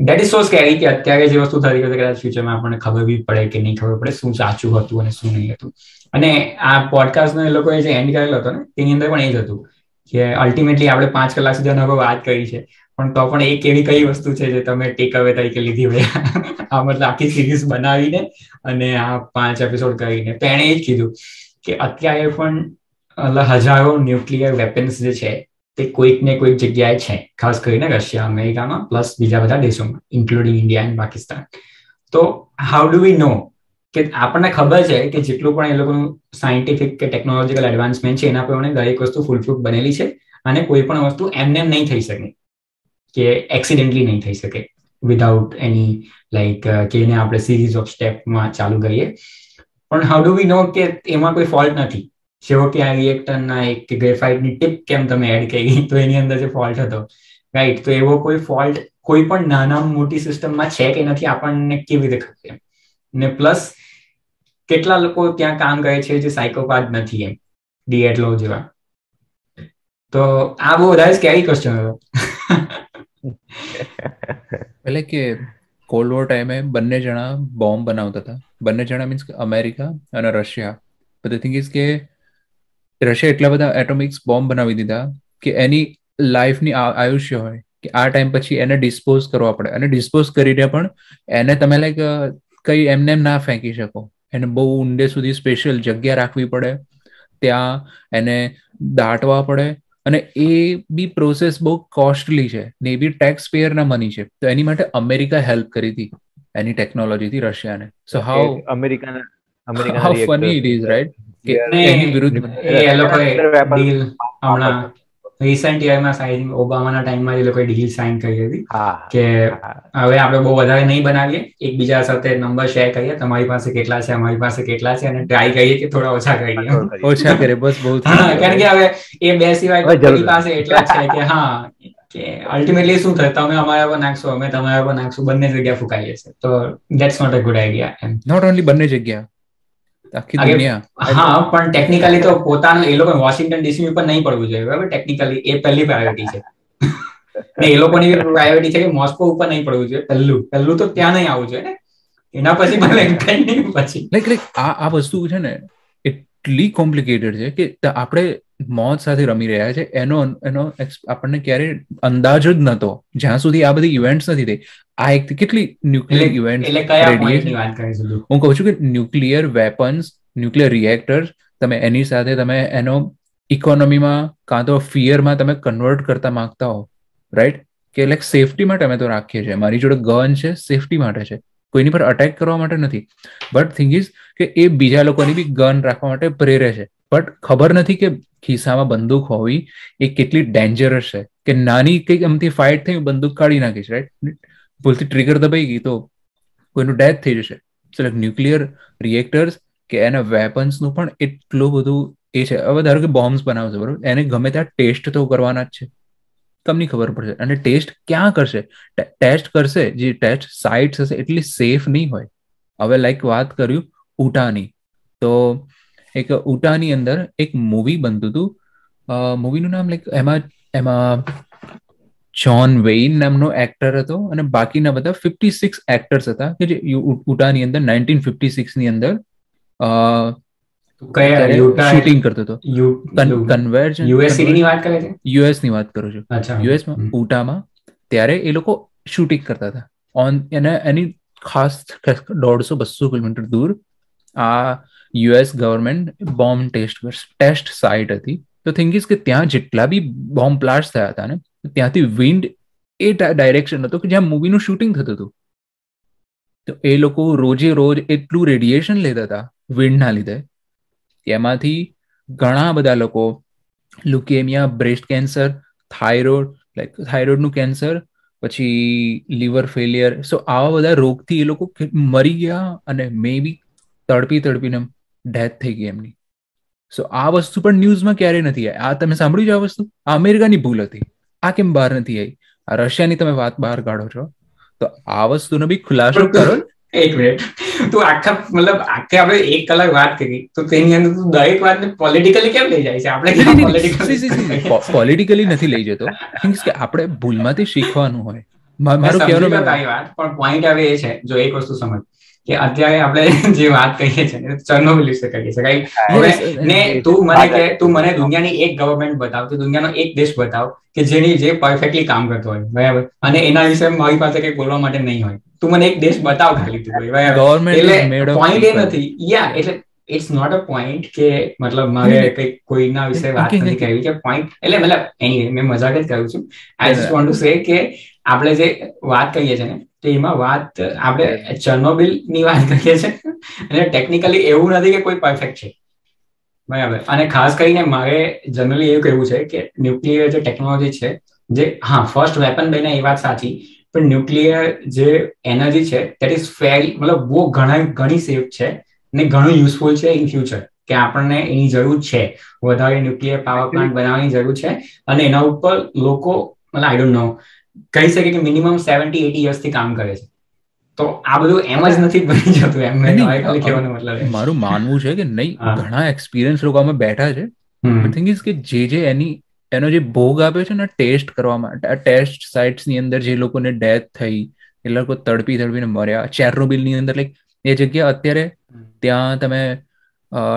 દેટ ઇઝ સો સ્કેરી કે અત્યારે જે વસ્તુ થઈ ગઈ કદાચ ફ્યુચરમાં આપણને ખબર બી પડે કે નહીં ખબર પડે શું સાચું હતું અને શું નહીં હતું. અને આ પોડકાસ્ટ એ લોકોએ જે એન્ડ કરેલો હતો ને તેની અંદર પણ એ જ હતું કે અલ્ટિમેટલી આપણે પાંચ કલાક સુધી અનુભવ વાત કરી છે. પણ તો પણ એક એવી કઈ વસ્તુ છે જે તમે ટેક અવે તરીકે લીધી હોય. આ મતલબ આખી સિરીઝ બનાવીને અને આ પાંચ એપિસોડ કરીને. તો એણે એ જ કીધું કે અત્યારે પણ હજારો ન્યુક્લિયર વેપન્સ જે છે, તે કોઈક ને કોઈક જગ્યાએ છે. ખાસ કરીને રશિયા, અમેરિકામાં પ્લસ બીજા બધા દેશોમાં ઇન્ક્લુડિંગ ઇન્ડિયા એન્ડ પાકિસ્તાન તો હાઉ ડુ વી નો કે આપણને ખબર છે કે જેટલું પણ એ લોકોનું સાયન્ટિફિક કે ટેકનોલોજીકલ એડવાન્સમેન્ટ છે, એના પ્રમાણે દરેક વસ્તુ ફૂલપ્રૂફ બનેલી છે અને કોઈ પણ વસ્તુ એમને નહીં થઈ શકે. કે એક્સિડેન્ટલી નહીં થઈ શકે. વિધાઉટ એની લાઈક કે એને આપણે સિરીઝ ઓફ સ્ટેપમાં ચાલુ કરીએ. પણ હાઉ ડુ વી નો કે એમાં કોઈ ફોલ્ટ નથી? કે આ રિએક્ટરના એક ગ્રેફાઇટની ટીપ કેમ તમે એડ કરી, તો એની અંદર જે ફોલ્ટ હતો. રાઈટ તો એવો કોઈ ફોલ્ટ કોઈ પણ નાના મોટી સિસ્ટમમાં છે કે નથી, આપણને કેવી રીતે ખબર ને પ્લસ કેટલા લોકો ત્યાં કામ કરે છે જે સાયકોપાથ નથી એમ? ડીએટલો જેવા. તો આ બહુ વધારે સ્કેરી ક્વેશ્ચન હતો. એટલે કે કોલ્ડ વોર ટાઈમે બંને જણા બોમ્બ બનાવતા હતા. બંને જણા મીન્સ અમેરિકા અને Russia but the thing is કે રશિયા એટલા બધા એટોમિક્સ બોમ્બ બનાવી દીધા કે એની લાઈફની આયુષ્ય હોય કે આ ટાઈમ પછી એને ડિસ્પોઝ કરવા પડે. અને ડિસ્પોઝ કરીને પણ એને તમે લાઈક કઈ એમને એમ ના ફેંકી શકો. એને બહુ ઊંડે સુધી સ્પેશિયલ જગ્યા રાખવી પડે. ત્યાં એને દાટવા પડે. અને એ બી પ્રોસેસ બહુ કોસ્ટલી છે. ને એ બી ટેક્સ પેયરના મની છે. તો એની માટે અમેરિકા હેલ્પ કરી હતી એની ટેકનોલોજીથી રશિયાને. સો હાઉ અમેરિકાના America how funny it is right કે એની વિરુદ્ધ એ લોકોએ ડીલ હમણાં રિસન્ટ યરમાં સાઈન ઓબામાના ટાઈમમાં એ લોકોએ ડીલ સાઇન કરી હતી કે હવે આપણે બહુ વધારે નહીં બનાવીએ. એકબીજા સાથે નંબર શેર કરીએ. તમારી પાસે કેટલા છે અમારી પાસે કેટલા છે અને ટ્રાય કરીએ કે થોડા ઓછા કરીએ. ઓછા કરે બસ બહુ કારણ કે હવે એ બે સિવાય તમારી પાસે એટલા છે કે હા કે અલ્ટિમેટલી શું થાય તમે અમારા પર નાખશો અમે તમારા પર નાખશું બંને જગ્યા ફૂકાઈએ છે તો that's not a good idea not only બંને જગ્યા. આખી દુનિયા. હા પણ ટેકનિકલી તો પોતાનું એ લોકો વોશિંગ્ટન ડીસી ઉપર નહીં પડવું જોઈએ બરાબર? ટેકનિકલી એ પહેલી પ્રાયોરિટી છે. ને એ લોકોની પ્રાયોરિટી છે કે મોસ્કો ઉપર નહીં પડવું જોઈએ પહેલું. પહેલું તો ત્યાં નહીં આવવું જોઈએ ને. એના પછી ભલે પછી. લાઈક લાઈક આ આ વસ્તુ છે ને એટલી કોમ્પ્લિકેટેડ છે કે આપણે મોત સાથે રમી રહ્યા છે. એનો એનો આપણને ક્યારે અંદાજ જ નતો. જ્યાં સુધી આ બધી ઇવેન્ટ્સ નથી થઈ. આ એક કેટલી ન્યુક્લિયર ઇવેન્ટ હું કહું છું કે ન્યુક્લિયર વેપન્સ ન્યુક્લિયર રિએક્ટર્સ તમે એની સાથે તમે એનો ઇકોનોમીમાં કાં તો ફિયરમાં તમે કન્વર્ટ કરતા માંગતા હો રાઈટ કે લાઈક સેફટી માટે અમે તો રાખીએ છીએ. મારી જોડે ગન છે સેફટી માટે છે. કોઈની પર અટેક કરવા માટે નથી. બટ થિંગ ઇઝ કે એ બીજા લોકોની બી ગન રાખવા માટે પ્રેરે છે. બટ ખબર નથી કે ખિસ્સામાં બંદૂક હોવી એ કેટલી ડેન્જરસ છે. કે નાની કંઈક એમથી ફાઇટ થઈ બંદૂક કાઢી નાખીશ રાઈટ ભૂલથી ટ્રિગર દબાઈ ગઈ તો કોઈનું ડેથ થઈ જશે. એટલે ન્યુક્લિયર રિએક્ટર્સ કે એના વેપન્સનું પણ એટલું બધું એ છે. હવે ધારો કે બોમ્બ્સ બનાવશે બરોબર? એને ગમે ત્યાં ટેસ્ટ તો કરવાના જ છે. તમને ખબર પડશે. અને ટેસ્ટ ક્યાં કરશે? ટેસ્ટ કરશે, જે ટેસ્ટ સાઇટ્સ હશે, એટલી સેફ નહીં હોય. હવે લાઈક વાત કર્યું ઉટાની. તો એક ઉટાની અંદર એક મૂવી બનતું હતું. મૂવીનું નામ લાઈક એમાં એમાં જોન વેઇન નામનો એક્ટર હતો અને બાકીના બધા ફિફ્ટી સિક્સ એક્ટર્સ હતા કે જે ઉટાની અંદર નાઇન્ટીન ફિફ્ટી સિક્સની અંદર શૂટિંગ કરતો હતો. કન્વર્જન યુએસની વાત કરે છે? યુએસની વાત કરું છું. યુએસમાં ઉટામાં. ત્યારે એ લોકો શૂટિંગ કરતા હતા. ઓન એને એની ખાસ દોઢસો બસો કિલોમીટર દૂર આ US government bomb test test site હતી. તો થિંક ઇઝ કે ત્યાં જેટલા બી બોમ્બ બ્લાસ્ટ થયા હતા ને ત્યાંથી વિન્ડ એ ડાયરેક્શન હતો કે જ્યાં મૂવીનું શૂટિંગ થતું હતું. તો એ લોકો રોજે રોજ એટલું રેડિયેશન લેતા હતા વિન્ડના લીધે. એમાંથી ઘણા બધા લોકો leukaemia breast cancer thyroid like થાઇરોઇડનું cancer પછી લીવર ફેલિયર સો આવા બધા રોગથી એ લોકો મરી ગયા અને મે બી તડપી તડપીને ડેથ થઈ ગઈ એમની. સો આ વસ્તુ પણ ન્યૂઝમાં ક્યારેય નથી આ તમે સાંભળ્યું છે આ વસ્તુ? આ અમેરિકાની ભૂલ હતી. આ કેમ બહાર નથી આવી આ રશિયાની તમે વાત બહાર કાઢો છો. તો આ વસ્તુનો બી ખુલાસો કરો. એક મિનિટ તું આખા મતલબ આખે આપણે એક કલાક વાત કરી. તો તેની અંદર તું દરેક વાતને પોલિટિકલી કેમ લઈ જાય છે? આપણે પોલિટિકલી નથી લઈ જતો. કે આપણે ભૂલમાંથી શીખવાનું હોય. મારું કહેવાનું વાત પણ પોઈન્ટ હવે એ છે જો એક વસ્તુ સમજ. કે અત્યારે આપણે [LAUGHS] જે વાત કહીએ છીએ. ચર્નોબિલ વિશે કહી શકાય ને તું મને કે તું મને દુનિયાની એક ગવર્મેન્ટ બતાવ તું દુનિયાનો એક દેશ બતાવ કે જેની જે પરફેક્ટલી કામ કરતો હોય. બરાબર? અને એના વિશે મારી પાસે કઈ બોલવા માટે નહીં હોય. તું મને એક દેશ બતાવ ખાલી તું એટલે પોઈન્ટ એ નથી. યા એટલે ઇટ્સ નોટ અ પોઈન્ટ કે મતલબ મારે કઈ કોઈના વિશે વાત નથી કરવી. કે પોઈન્ટ એટલે મતલબ એની મેં મજાક જ કહ્યું છું. I just want to say કે આપણે જે વાત કહીએ છીએ ને તો એમાં વાત આપણે ચર્નોબિલની વાત કરીએ છીએ. અને ટેકનિકલી એવું નથી કે કોઈ પરફેક્ટ છે. બરાબર. અને ખાસ કરીને મારે જનરલી એવું કહેવું છે કે ન્યુક્લિયર જે ટેકનોલોજી છે જે હા ફર્સ્ટ વેપન બને એ વાત સાચી પણ ન્યુક્લિયર જે એનર્જી છે દેટ ઇઝ ફેર મતલબ બહુ ઘણા ઘણી સેફ છે ને ઘણું યુઝફુલ છે ઇન ફ્યુચર કે આપણને એની જરૂર છે. વધારે ન્યુક્લિયર પાવર પ્લાન્ટ બનાવવાની જરૂર છે. અને એના ઉપર લોકો મતલબ આઈ ડોન્ટ નો કહી શકે કે મિનિમમ સેવન્ટી એટી થી કામ કરે છે. તો આ બધું એમ જ નથી બની જતું એમ કહેવાનો મતલબ મારું માનવું છે કે નહીં ઘણા એક્સપિરિયન્સ લોકો અમે બેઠા છે. થિંગ ઇઝ કે જે જે એની એનો જે ભોગ આપ્યો છે ને ટેસ્ટ કરવા માટે આ ટેસ્ટ સાઇટ્સની અંદર જે લોકોને ડેથ થઈ એ લોકો તડપી તડપીને મર્યા. ચેરનોબિલની અંદર લાઈક એ જગ્યા અત્યારે ત્યાં તમે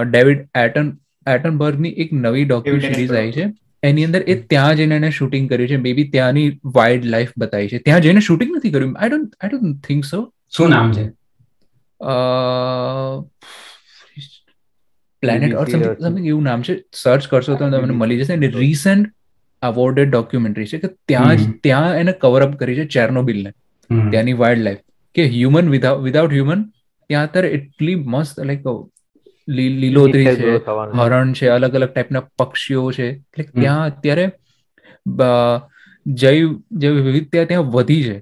ડેવિડ એટન એટનબર્ગની એક નવી ડોક્યુ સિરીઝ આવી છે. એની અંદર એ ત્યાં જઈને એને શૂટિંગ કર્યું છે. મે બી ત્યાંની વાઇલ્ડ લાઈફ બતાવી છે. ત્યાં જઈને શૂટિંગ નથી કર્યું? I don't I don't think so શું નામ છે? પ્લેનેટ ઓર સમથિંગ એવું નામ છે. સર્ચ કરશો તો તમને મળી જશે. અને રીસેન્ટ અવોર્ડેડ ડોક્યુમેન્ટરી છે કે ત્યાં જ ત્યાં એને કવર અપ કરી છે ચેર્નોબિલને ત્યાંની વાઇલ્ડ લાઈફ કે હ્યુમન વિધાઉટ હ્યુમન ત્યાં અત્યારે એટલી મસ્ત લાઈક લીલોતરી છે હરણ છે અલગ અલગ ટાઈપના પક્ષીઓ છે. એટલે ત્યાં અત્યારે જૈવ જૈવ વિવિધતા ત્યાં વધી છે.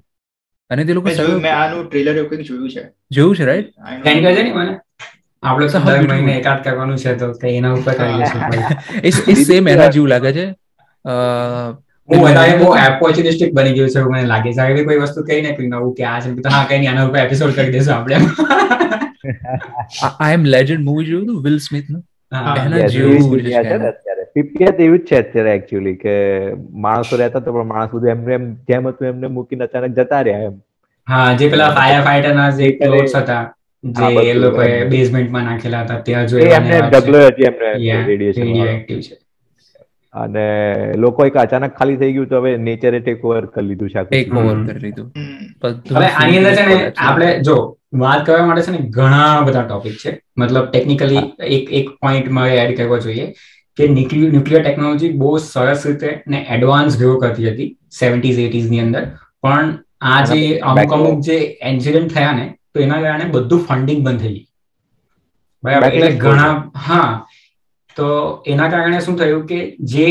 અને તે લોકો મેં આનું ટ્રેલર એવું કંઈક જોયું છે. જોયું છે રાઈટ સેન્ડ કરજે ને મને આપણે તો દર મહિને એકાદ કરવાનું છે તો એના ઉપર કરી [LAUGHS] લઈશું એ સેમ એના જેવું લાગે છે. હું વધારે બહુ ઓપોર્ચ્યુનિસ્ટિક બની ગયું છે મને લાગે છે. આવી કોઈ વસ્તુ કઈ ને કઈ નવું કે આ છે તો હા કઈ નહીં આના ઉપર એપિસોડ કરી દેશું આપણે. આઈ એમ લેજન્ડ મૂવી જોયું હતું વિલ સ્મિથનું? એના જેવું પીપીએત એવું જ છે અત્યારે એકચ્યુઅલી કે માણસો રહેતા તો પણ માણસ બધું એમને એમ જેમ હતું એમને મૂકીને અચાનક જતા રહ્યા એમ. હા જે પેલા ફાયર ફાઈટર ના જે ક્લોથ્સ હતા જે એ લોકોએ બેઝમેન્ટમાં નાખેલા હતા ત્યાં જો એમને ડબલો હતી એમને રેડિયેશન એક્ટિવ છે. અને લોકો એક અચાનક ખાલી થઈ ગયું તો હવે નેચરે ટેક ઓવર કરી લીધું છે ટેક ઓવર કરી લીધું. હવે આની અંદર છે ને આપણે જો વાત કરવા માટે છે ને ઘણા બધા ટોપિક છે. મતલબ ટેકનિકલી એક એક પોઈન્ટ મારે એડ કરવો જોઈએ કે ન્યુક્લિયર ટેકનોલોજી બહુ સરસ રીતે ને એડવાન્સ ગ્રો કરતી હતી સેવન્ટીઝ એટીઝની અંદર. પણ આ જે અમુક અમુક જે એક્સિડન્ટ થયા ને તો એના કારણે બધું ફંડિંગ બંધ થઈ ગયું. બરાબર? એટલે ઘણા હા. તો એના કારણે શું થયું કે જે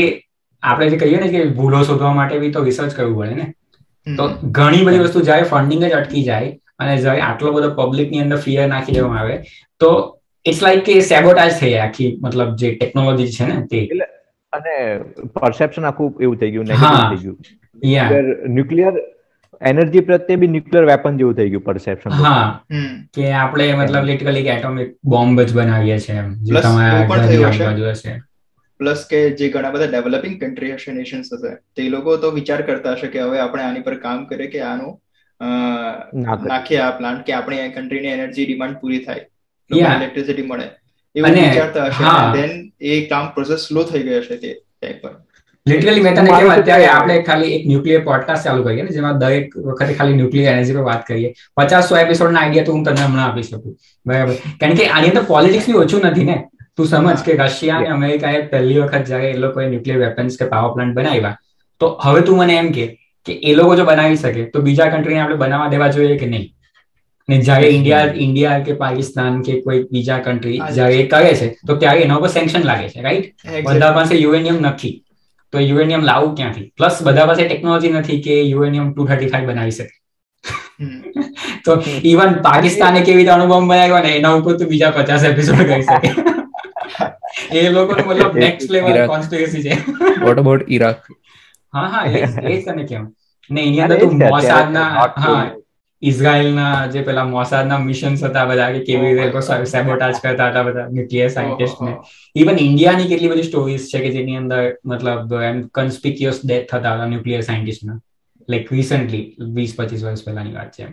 આપણે જે કહીએ ને કે ભૂલો શોધવા માટે બી તો રિસર્ચ કરવું પડે ને. તો ઘણી બધી વસ્તુ જ્યારે ફંડિંગ જ અટકી જાય અને જ્યારે આટલો બધો પબ્લિકની અંદર ફિયર નાખી દેવામાં આવે તો ઇટ્સ લાઈક કે સેબોટાઈઝ થઈ આખી મતલબ જે ટેકનોલોજી છે ને તે. અને પરસેપ્શન આખું એવું થઈ ગયું નેગેટિવ થઈ ગયું. ન્યુક્લિયર એનર્જી પ્રત્યે બી ન્યુક્લિયર વેપન જેવું થઈ ગયું પરસેપ્શન હા. કે આપણે મતલબ લિટરલી કે એટોમિક બોમ્બ જ બનાવીએ છીએ એમ જે તમારા હશે. પ્લસ કે જે ઘણા બધા ડેવલપિંગ કન્ટ્રી હશે નેશન્સ હશે તે લોકો તો વિચાર કરતા હશે કે હવે આપણે આની પર કામ કરીએ કે આનું નાખીએ આ પ્લાન્ટ કે આપણી કન્ટ્રીની એનર્જી ડિમાન્ડ પૂરી થાય. ઇલેક્ટ્રિસિટી મળે. એવું વિચારતા હશે. ધેન એ કામ પ્રોસેસ સ્લો થઈ ગયો હશે તે ટાઈપ પર. લિટરલી મેં તને કેમ અત્યારે આપણે ખાલી એક ન્યુક્લિયર પોડકાસ્ટ ચાલુ કરીએ ને જેમાં દરેક વખતે ખાલી ન્યુક્લિયર એનર્જી પર વાત કરીએ. પચાસ સો એપિસોડ ના આઈડિયા તો હું તને હમણાં આપી શકું. બરાબર. કારણ કે આની અંદર પોલિટિક્સ બી ઓછું નથી ને? તું સમજ કે રશિયા અને અમેરિકાએ પહેલી વખત જયારે એ લોકોએ ન્યુક્લિયર વેપન્સ કે પાવર પ્લાન્ટ બનાવ્યા. તો હવે તું મને એમ કે કે એ લોકો જો બનાવી શકે તો બીજા કન્ટ્રીને આપણે બનાવવા દેવા જોઈએ કે નહીં? ને જ્યારે ઇન્ડિયા ઇન્ડિયા કે પાકિસ્તાન કે કોઈ બીજા કન્ટ્રી જયારે એ કરે છે તો ત્યારે એના ઉપર સેન્કશન લાગે છે રાઈટ બધા પાસે યુએનિયમ નથી. તો યુએનિયમ લાવવું ક્યાંથી? પ્લસ બધા પાસે ટેકનોલોજી નથી કે યુએનિયમ ટુ થર્ટી ફાઈવ બનાવી શકે. [LAUGHS] તો ઇવન પાકિસ્તાને કેવી રીતે અણુબોમ્બ બનાવ્યો ને એના ઉપર તો બીજા પચાસ એપિસોડ કરી શકે. [LAUGHS] એ લોકો મતલબ નેક્સ્ટ લેવલ કોન્સ્પિરસી છે. વોટ અબાઉટ ઇરાક હા હા [LAUGHS] એ જ તમે કેમ. ને અહીંયા તો મોસાદના હા ઇઝરાયલના જે પેલા મોસાદના મિશન્સ હતા બધા કે કેવી રીતે સેબોટાજ કરતા હતા બધા ન્યુક્લિયર સાયન્ટિસ્ટ ને. ઇવન ઇન્ડિયાની કેટલી બધી સ્ટોરીઝ છે કે જેની અંદર મતલબ એમ કન્સ્પિક્યુઅસ ડેથ થતા હતા ન્યુક્લિયર સાયન્ટિસ્ટના લાઈક રિસન્ટલી વીસ પચીસ વર્ષ પહેલાની વાત છે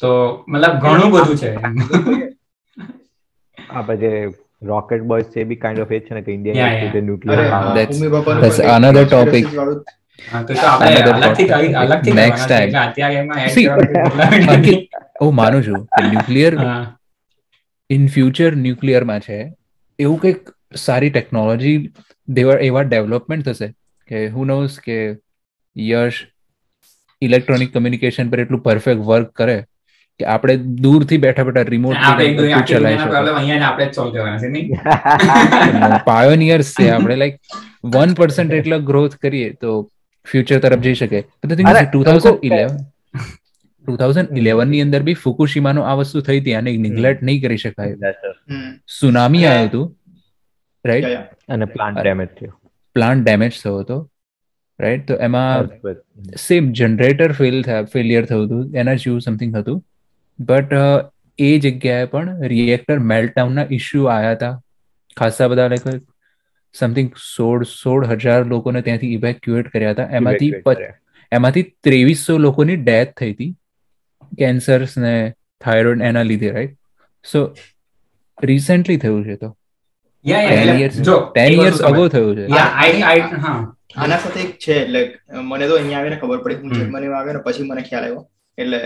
તો મતલબ ઘણું બધું છે આપણે જે રોકેટ બોય છે બી કાઇન્ડ ઓફ એ છે ને કે India nuclear that's another topic. હું માનું છું ન્યુક્લિયર ઇન ફ્યુચર ન્યુક્લિયરમાં છે એવું કંઈક સારી ટેકનોલોજી દેવા એવા ડેવલપમેન્ટ થશે કે હું નોઝ કે યશ ઇલેક્ટ્રોનિક કમ્યુનિકેશન પર એટલું પરફેક્ટ વર્ક કરે કે આપણે દૂરથી બેઠા બેઠા રિમોટ પાયોનિયર્સ [LAUGHS] છે આપણે લાઈક વન પર્સન્ટ એટલો ગ્રોથ કરીએ તો ફ્યુચર તરફ જઈ શકે. Two thousand eleven two thousand ઇલેવનની અંદર બી ફુકુશીમાનો આ વસ્તુ થઈ હતી અને નિગ્લેક્ટ નહીં કરી શકાય. સુનામી આવ્યું હતું રાઈટ અને પ્લાન્ટ ડેમેજ થયો. પ્લાન્ટ ડેમેજ થયો હતો રાઈટ તો એમાં સેમ જનરેટર ફેલ ફેલિયર થયું હતું એના જેવું સમથિંગ હતું બટ એ જગ્યાએ પણ રિએક્ટર મેલ્ટડાઉનના ઇસ્યુ આવ્યા હતા. ખાસા બધા લાઈક સમથિંગ સોળ સોળ હજાર લોકોને ત્યાંથી ઇવેક્યુએટ કર્યા હતા. એમાંથી એમાંથી ત્રેવીસો લોકોની ડેથ થઈ હતી. કેન્સર્સ ને થાઇરોઇડ એના લીધે રાઈટ સો રિસેન્ટલી થયું છે તો. ટેન યર્સ અગો થયું છે. આના સાથે એક છે એટલે મને તો અહીંયા આવીને ખબર પડી. હું જર્મનીમાં આવ્યો ને પછી મને ખ્યાલ આવ્યો. એટલે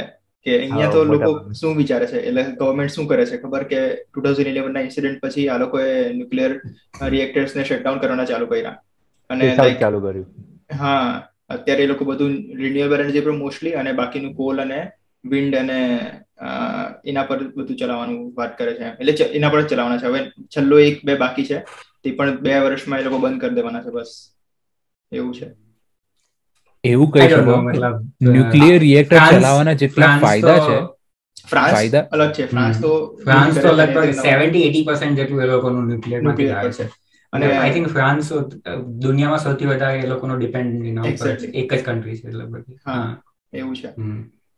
કે અહીંયા તો લોકો શું વિચારે છે? એટલે ગવર્મેન્ટ શું કરે છે? ખબર કે ટુ થાઉઝન્ડ ઇલેવન ના ઇન્સિડન્ટ પછી આ લોકોએ ન્યુક્લિયર રિએક્ટર્સ ને શટડાઉન કરવાના ચાલુ કર્યા. અને ચાલુ કર્યું. હા અત્યારે એ લોકો બધું રિન્યુએબલ એનર્જી પર મોસ્ટલી અને બાકીનું કોલ અને વિન્ડ અને એના પર બધું ચલાવવાનું વાત કરે છે. એટલે એના પર જ ચલાવવાના છે. હવે છેલ્લો એક બે બાકી છે. તે પણ બે વર્ષમાં એ લોકો બંધ કરી દેવાના છે બસ. એવું છે. એવું કહી શકો ન્યુક્લિયર રિએક્ટર ચલાવવાના જેટલા ફાયદા છે ફ્રાન્સ ફાયદા? અલગ છે ફ્રાન્સ તો ફ્રાન્સ તો લગભગ 70 80% જેટલું એ લોકોનું ન્યુક્લિયરમાંથી આવે છે. અને આઈ થિંક ફ્રાન્સ દુનિયામાં સૌથી વધારે એ લોકોનો ડિપેન્ડ એના ઉપર. એક જ કન્ટ્રી છે લગભગ. હા એવું છે.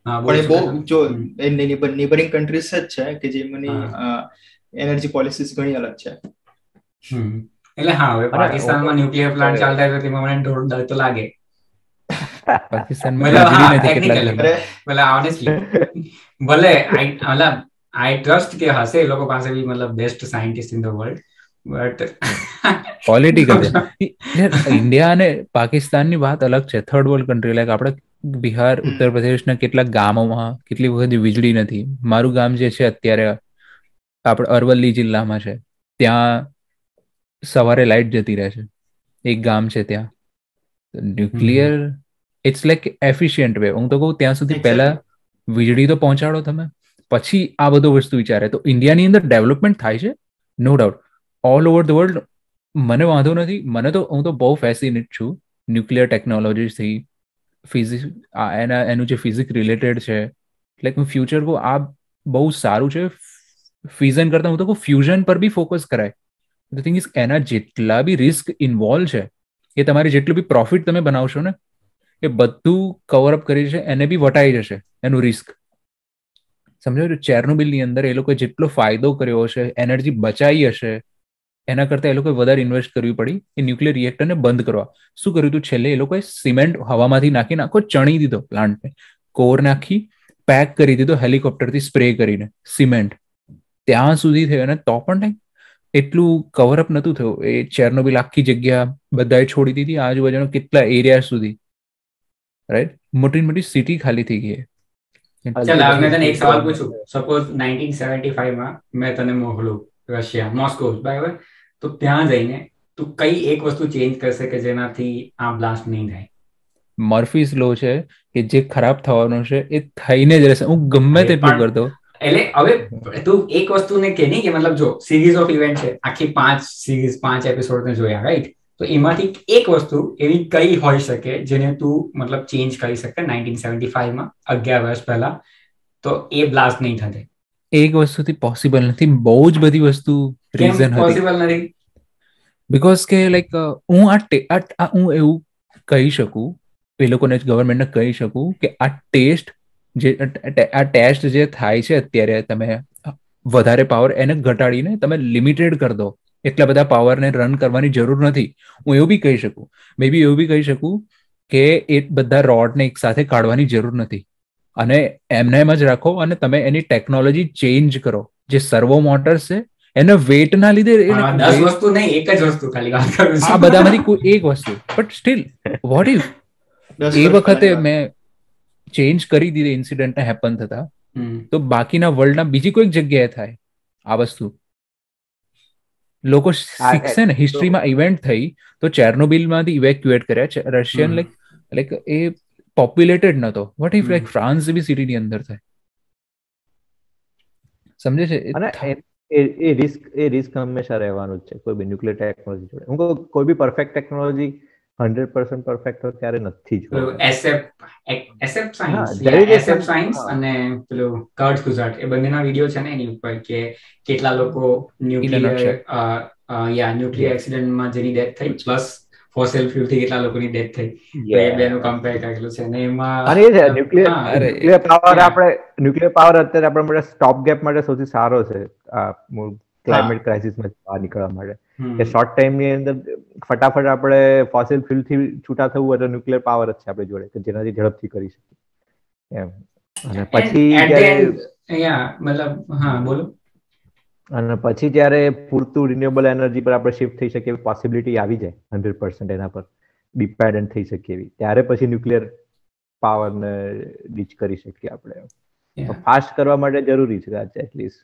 પણ એ બહુ જો નેબરિંગ કન્ટ્રીઝ જ છે કે જેમની એનર્જી પોલિસીસ ઘણી અલગ છે. એટલે હા હવે પાકિસ્તાનમાં ન્યુક્લિયર પ્લાન્ટ ચાલતા હોય તો તેમાં મને ડર તો લાગે. [LAUGHS] ભલે આઈ ટ્રસ્ટ કે હશે એ લોકો પાસે બી મતલબ best scientist in the world but political India અને પાકિસ્તાનની વાત અલગ છે. થર્ડ વર્લ્ડ કન્ટ્રી લાઈક આપણે બિહાર ઉત્તર પ્રદેશના કેટલાક ગામોમાં કેટલી વખત વીજળી નથી. મારું ગામ જે છે અત્યારે આપણે અરવલ્લી જિલ્લામાં છે. ત્યાં સવારે લાઇટ જતી રહે છે. એક ગામ છે ત્યાં. Nuclear it's like efficient way હું તો કહું ત્યાં સુધી પહેલા વીજળી તો પહોંચાડો તમે. પછી આ બધો વસ્તુ વિચારે. તો ઇન્ડિયાની અંદર ડેવલપમેન્ટ થાય છે no doubt all over the world મને વાંધો નથી. મને તો હું તો બહુ ફેસિનેટ છું ન્યુક્લિયર ટેકનોલોજીથી ફિઝિક્સ એના એનું જે ફિઝિક રિલેટેડ છે. લાઈક હું ફ્યુચર કો આ બહુ સારું છે. ફ્યુઝન કરતા હું તો કહું ફ્યુઝન પર બી ફોકસ કરાય. ધ થિંગ ઇઝ એના જેટલા બી રિસ્ક ઇન્વોલ્વ છે એ તમારે જેટલું બી પ્રોફિટ તમે બનાવશો ને એ બધું કવર અપ કરી છે, એને બી વટાઈ જશે, એનું રિસ્ક સમજો ચેરનોબિલની અંદર એ લોકોએ જેટલો ફાયદો કર્યો હશે એનર્જી બચાવી હશે, એના કરતાં એ લોકોએ વધારે ઇન્વેસ્ટ કરવી પડી એ ન્યુક્લિયર રિએક્ટરને બંધ કરવા. શું કર્યું હતું છેલ્લે એ લોકોએ સિમેન્ટ હવામાંથી નાખીને આખો ચણી દીધો પ્લાન્ટને કોર નાખી પેક કરી દીધો, હેલિકોપ્ટરથી સ્પ્રે કરીને સિમેન્ટ ત્યાં સુધી થયો અને તો પણ નહીં. એટલું કવરઅપ નતું થયું. એ ચેરનોબિલ આખી જગ્યા બધાએ છોડી દીધી. આજુબાજુના કેટલા એરિયા સુધી. રાઈટ મોટી મોટી સિટી ખાલી થઈ ગઈ ચાલ મેં તને એક સવાલ પૂછું. સપોઝ 1975 માં મેં તને મોકલું રશિયા મોસ્કો બરાબર? તો ત્યાં જઈને તું કઈ એક વસ્તુ ચેન્જ કરશે કે જેનાથી આ બ્લાસ્ટ નહીં થાય? મર્ફીઝ લો છે કે જે ખરાબ થવાનો છે એ થઈને જ રહેશે. હું ગમે તેટલું કરતો. એટલે હવે તું એક વસ્તુને કે નહીં કે મતલબ જો સિરીઝ ઓફ ઇવેન્ટ છે આખી પાંચ સિરીઝ પાંચ એપિસોડ ને જોયા રાઈટ તો એમાંથી એક વસ્તુ એવી કઈ હોઈ શકે જેને તું મતલબ ચેન્જ કરી શકે નાઇન્ટીન સેવન્ટી ફાઈવમાં અગિયાર વર્ષ પહેલા. તો એ બ્લાસ્ટ નહીં થશે એક વસ્તુથી પોસિબલ નથી બહુ જ બધી વસ્તુ રીઝન પોસિબલ નથી? બીકોઝ કે લાઈક હું આ હું એવું કહી શકું એ લોકોને ગવર્મેન્ટને કહી શકું કે આ ટેસ્ટ જે આ ટેસ્ટ જે થાય છે અત્યારે તમે વધારે પાવર એને ઘટાડીને તમે લિમિટેડ કરી દો. એટલા બધા પાવરને રન કરવાની જરૂર નથી. હું એવું બી કહી શકું. મે બી એવું બી કહી શકું કે એ બધા રોડને એક સાથે કાઢવાની જરૂર નથી. અને એમને એમ જ રાખો અને તમે એની ટેકનોલોજી ચેન્જ કરો. જે સર્વો મોટર્સ છે એના વેટ ના લીધે વસ્તુ નહીં એક જ વસ્તુ ખાલી વાત કરું આ બધામાંથી કોઈ એક વસ્તુ. બટ સ્ટીલ વોટ ઇફ એ વખતે મેં ચેન્જ કરી દીધી ઇન્સિડન્ટને હેપન થતા. તો બાકીના વર્લ્ડના બીજી કોઈક જગ્યાએ થાય આ વસ્તુ. લોકો શીખશે ને હિસ્ટ્રીમાં ઇવેન્ટ થઈ તો ચેર્નોબિલમાંથી ઇવેક્યુએટ કર્યા છે. રશિયન લાઈક લાઈક એ પોપ્યુલેટેડ નતો. વોટ ઇફ લાઈક ફ્રાન્સ બી સિટીની અંદર થાય? સમજે છે? એ રિસ્ક એ રિસ્ક હંમેશા રહેવાનું જ છે કોઈ બી ન્યુક્લિયર ટેકનોલોજી જોડે. હું કોઈ બી perfect technology hundred percent perfect હોય ત્યારે નથી એસએપ સાયન્સ અને પેલું કર્ટ ગુજાર્ટ એ બંનેના વીડિયો છે ને એની ઉપર કે કેટલા લોકો ન્યુક્લિયર યા ન્યુક્લિયર એક્સિડન્ટમાં જેની ડેથ થઈ પ્લસ ફોસિલ ફ્યુલથી કેટલા લોકોની ડેથ થઈ. એ બેનું કમ્પેર કરેલું છે. અને એમાં અને એ છે ન્યુક્લિયર ન્યુક્લિયર પાવર આપણે ન્યુક્લિયર પાવર અત્યારે આપણા માટે સ્ટોપ ગેપ માટે સૌથી સારો છે આ ક્લાઇમેટ ક્રાઇસિસમાં બહાર નીકળવા માટે. કે શોર્ટ ટાઈમની અંદર ફટાફટ આપણે ફોસિલથી છૂટા થવું એટલે ન્યુક્લિયર પાવર જ છે આપણે જોડે કે જેનાથી ઝડપથી કરી શકીએ. એમ. અને પછી મતલબ હા બોલો. અને પછી જ્યારે પૂરતું રિન્યુએબલ એનર્જી પર આપણે શિફ્ટ થઈ શકીએ પોસિબિલિટી આવી જાય હંડ્રેડ પર્સન્ટ એના પર ડિપેન્ડન્ટ થઈ શકીએ એવી. ત્યારે પછી ન્યુક્લિયર પાવરને ડીચ કરી શકીએ આપણે. ફાસ્ટ કરવા માટે જરૂરી છે એટલીસ્ટ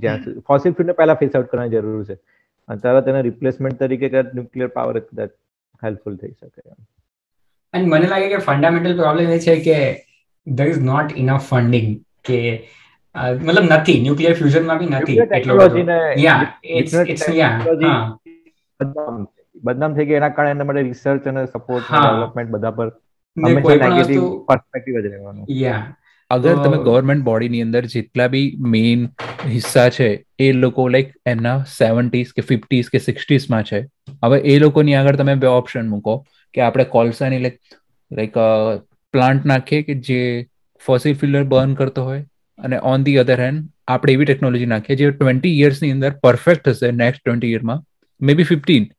જ્યાં ફોસિલ ફ્યુલને પહેલા ફેસ આઉટ કરવાની જરૂર છે. અને તરત એના રિપ્લેસમેન્ટ તરીકે કદાચ ન્યુક્લિયર પાવર કદાચ હેલ્પફુલ થઈ શકે અને મને લાગે કે ફંડામેન્ટલ પ્રોબ્લેમ એ છે કે ધર ઇઝ નોટ ઇનફ ફંડિંગ કે મતલબ નથી. ન્યુક્લિયર ફ્યુઝનમાં બી નથી બદનામ થઈ ગયા એના કારણે એના માટે રિસર્ચ અને સપોર્ટ ડેવલપમેન્ટ બધા પર હંમેશા નેગેટિવ પર્સપેક્ટિવ જ રહેવાનો. યા અગર તમે ગવર્મેન્ટ બોડીની અંદર જેટલા બી મેઇન હિસ્સા છે એ લોકો લાઈક એમના સેવન્ટીઝ કે ફિફ્ટીઝ કે સિક્સટીઝમાં છે. હવે એ લોકોની આગળ તમે બે ઓપ્શન મૂકો કે આપણે કોલસાની લાઈક લાઈક પ્લાન્ટ નાખીએ કે જે ફોસિલ ફિલ્ડર બર્ન કરતો હોય અને ઓન ધી અધર હેન્ડ આપણે એવી ટેકનોલોજી નાખીએ જે ટ્વેન્ટી યર્સની અંદર પરફેક્ટ હશે નેક્સ્ટ ટ્વેન્ટી યરમાં મે બી ફિફ્ટીન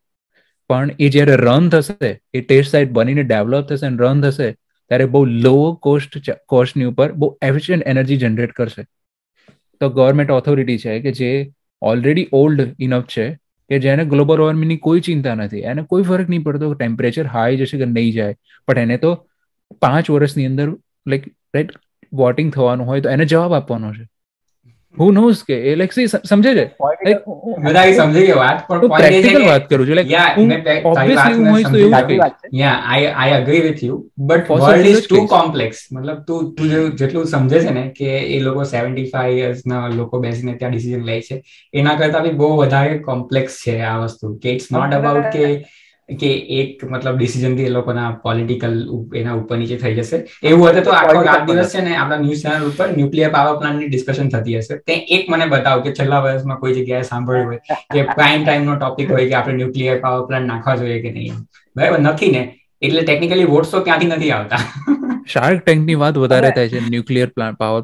પણ એ જ્યારે રન થશે એ ટેસ્ટ સાઇટ બનીને ડેવલપ થશે અને રન થશે ત્યારે બહુ લો કોસ્ટ કોસ્ટની ઉપર બહુ એફિશિયન્ટ એનર્જી જનરેટ કરશે. તો ગવર્મેન્ટ ઓથોરિટી છે કે જે ઓલરેડી ઓલ્ડ ઇનફ છે કે જેને ગ્લોબલ વોર્મિંગની કોઈ ચિંતા નથી, એને કોઈ ફરક નહીં પડતો ટેમ્પરેચર હાઈ જશે કે નહીં જાય. પણ એને તો પાંચ વર્ષની અંદર લાઈક રાઈટ વોટિંગ થવાનું હોય તો એને જવાબ આપવાનો છે. હુ નોઝ કે એ લાઈક સમજે છે? બધા સમજી ગયો વાત પણ પ્રેક્ટિકલ વાત કરું છું. લાઈક ઓબ્વિયસલી હું હોઈશ તો એવું કહીશ yeah I I agree with you but world is too complex મતલબ તું તું જેટલું સમજે છે ને કે એ લોકો 75 યર્સ ના લોકો બેસીને ત્યાં ડિસિઝન લે છે એના કરતા બી બહુ વધારે કોમ્પ્લેક્સ છે આ વસ્તુ. કે ઇટ્સ નોટ અબાઉટ કે કે એક મતલબ ડિસિઝનથી એ લોકોના પોલિટિકલ એના ઉપર નીચે થઈ જશે. એવું હતું તો આખો રાત દિવસ છે ને આપણા ન્યૂઝ ચેનલ ઉપર ન્યુક્લિયર પાવર પ્લાન્ટની ડિસ્કશન થતી હશે. તે એક મને બતાવો કે છેલ્લા વર્ષમાં કોઈ જગ્યાએ સાંભળ્યું હોય કે પ્રાઇમ ટાઈમ નો ટોપિક હોય કે આપણે ન્યુક્લિયર પાવર પ્લાન્ટ નાખવા જોઈએ કે નહીં. બરાબર નથી ને. એટલે ટેકનિકલી વોટ્સ તો ક્યાંથી નથી આવતા. શાર્ક ટેન્કની વાત વધારે થાય છે. ન્યુક્લિયર પ્લાન્ટ પાવર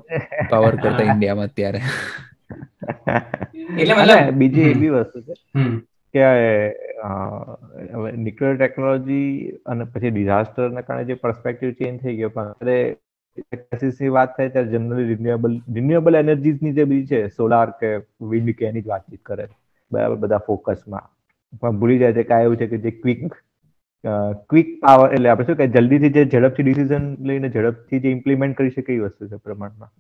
પાવર કરતા ઇન્ડિયામાં અત્યારે. એટલે મતલબ બીજી એવી વસ્તુ છે. કે ન્યુક્લિયર ટેકનોલોજી અને પછી ડિઝાસ્ટરના કારણે જે પર્સપેક્ટિવ ચેન્જ થઈ ગયો પણ અત્યારે વાત થાય ત્યારે જનરલી રિન્યુએબલ રિન્યુએબલ એનર્જીસની જે બી છે સોલાર કે વિન્ડ કે એની જ વાતચીત કરે બરાબર બધા ફોકસમાં પણ ભૂલી જાય છે કાંઈ એવું છે કે જે ક્વિક ક્વિક પાવર એટલે આપણે શું કે જલ્દીથી જે ઝડપથી ડિસિઝન લઈને ઝડપથી જે ઇમ્પ્લિમેન્ટ કરી શકે એવી વસ્તુ છે પ્રમાણમાં.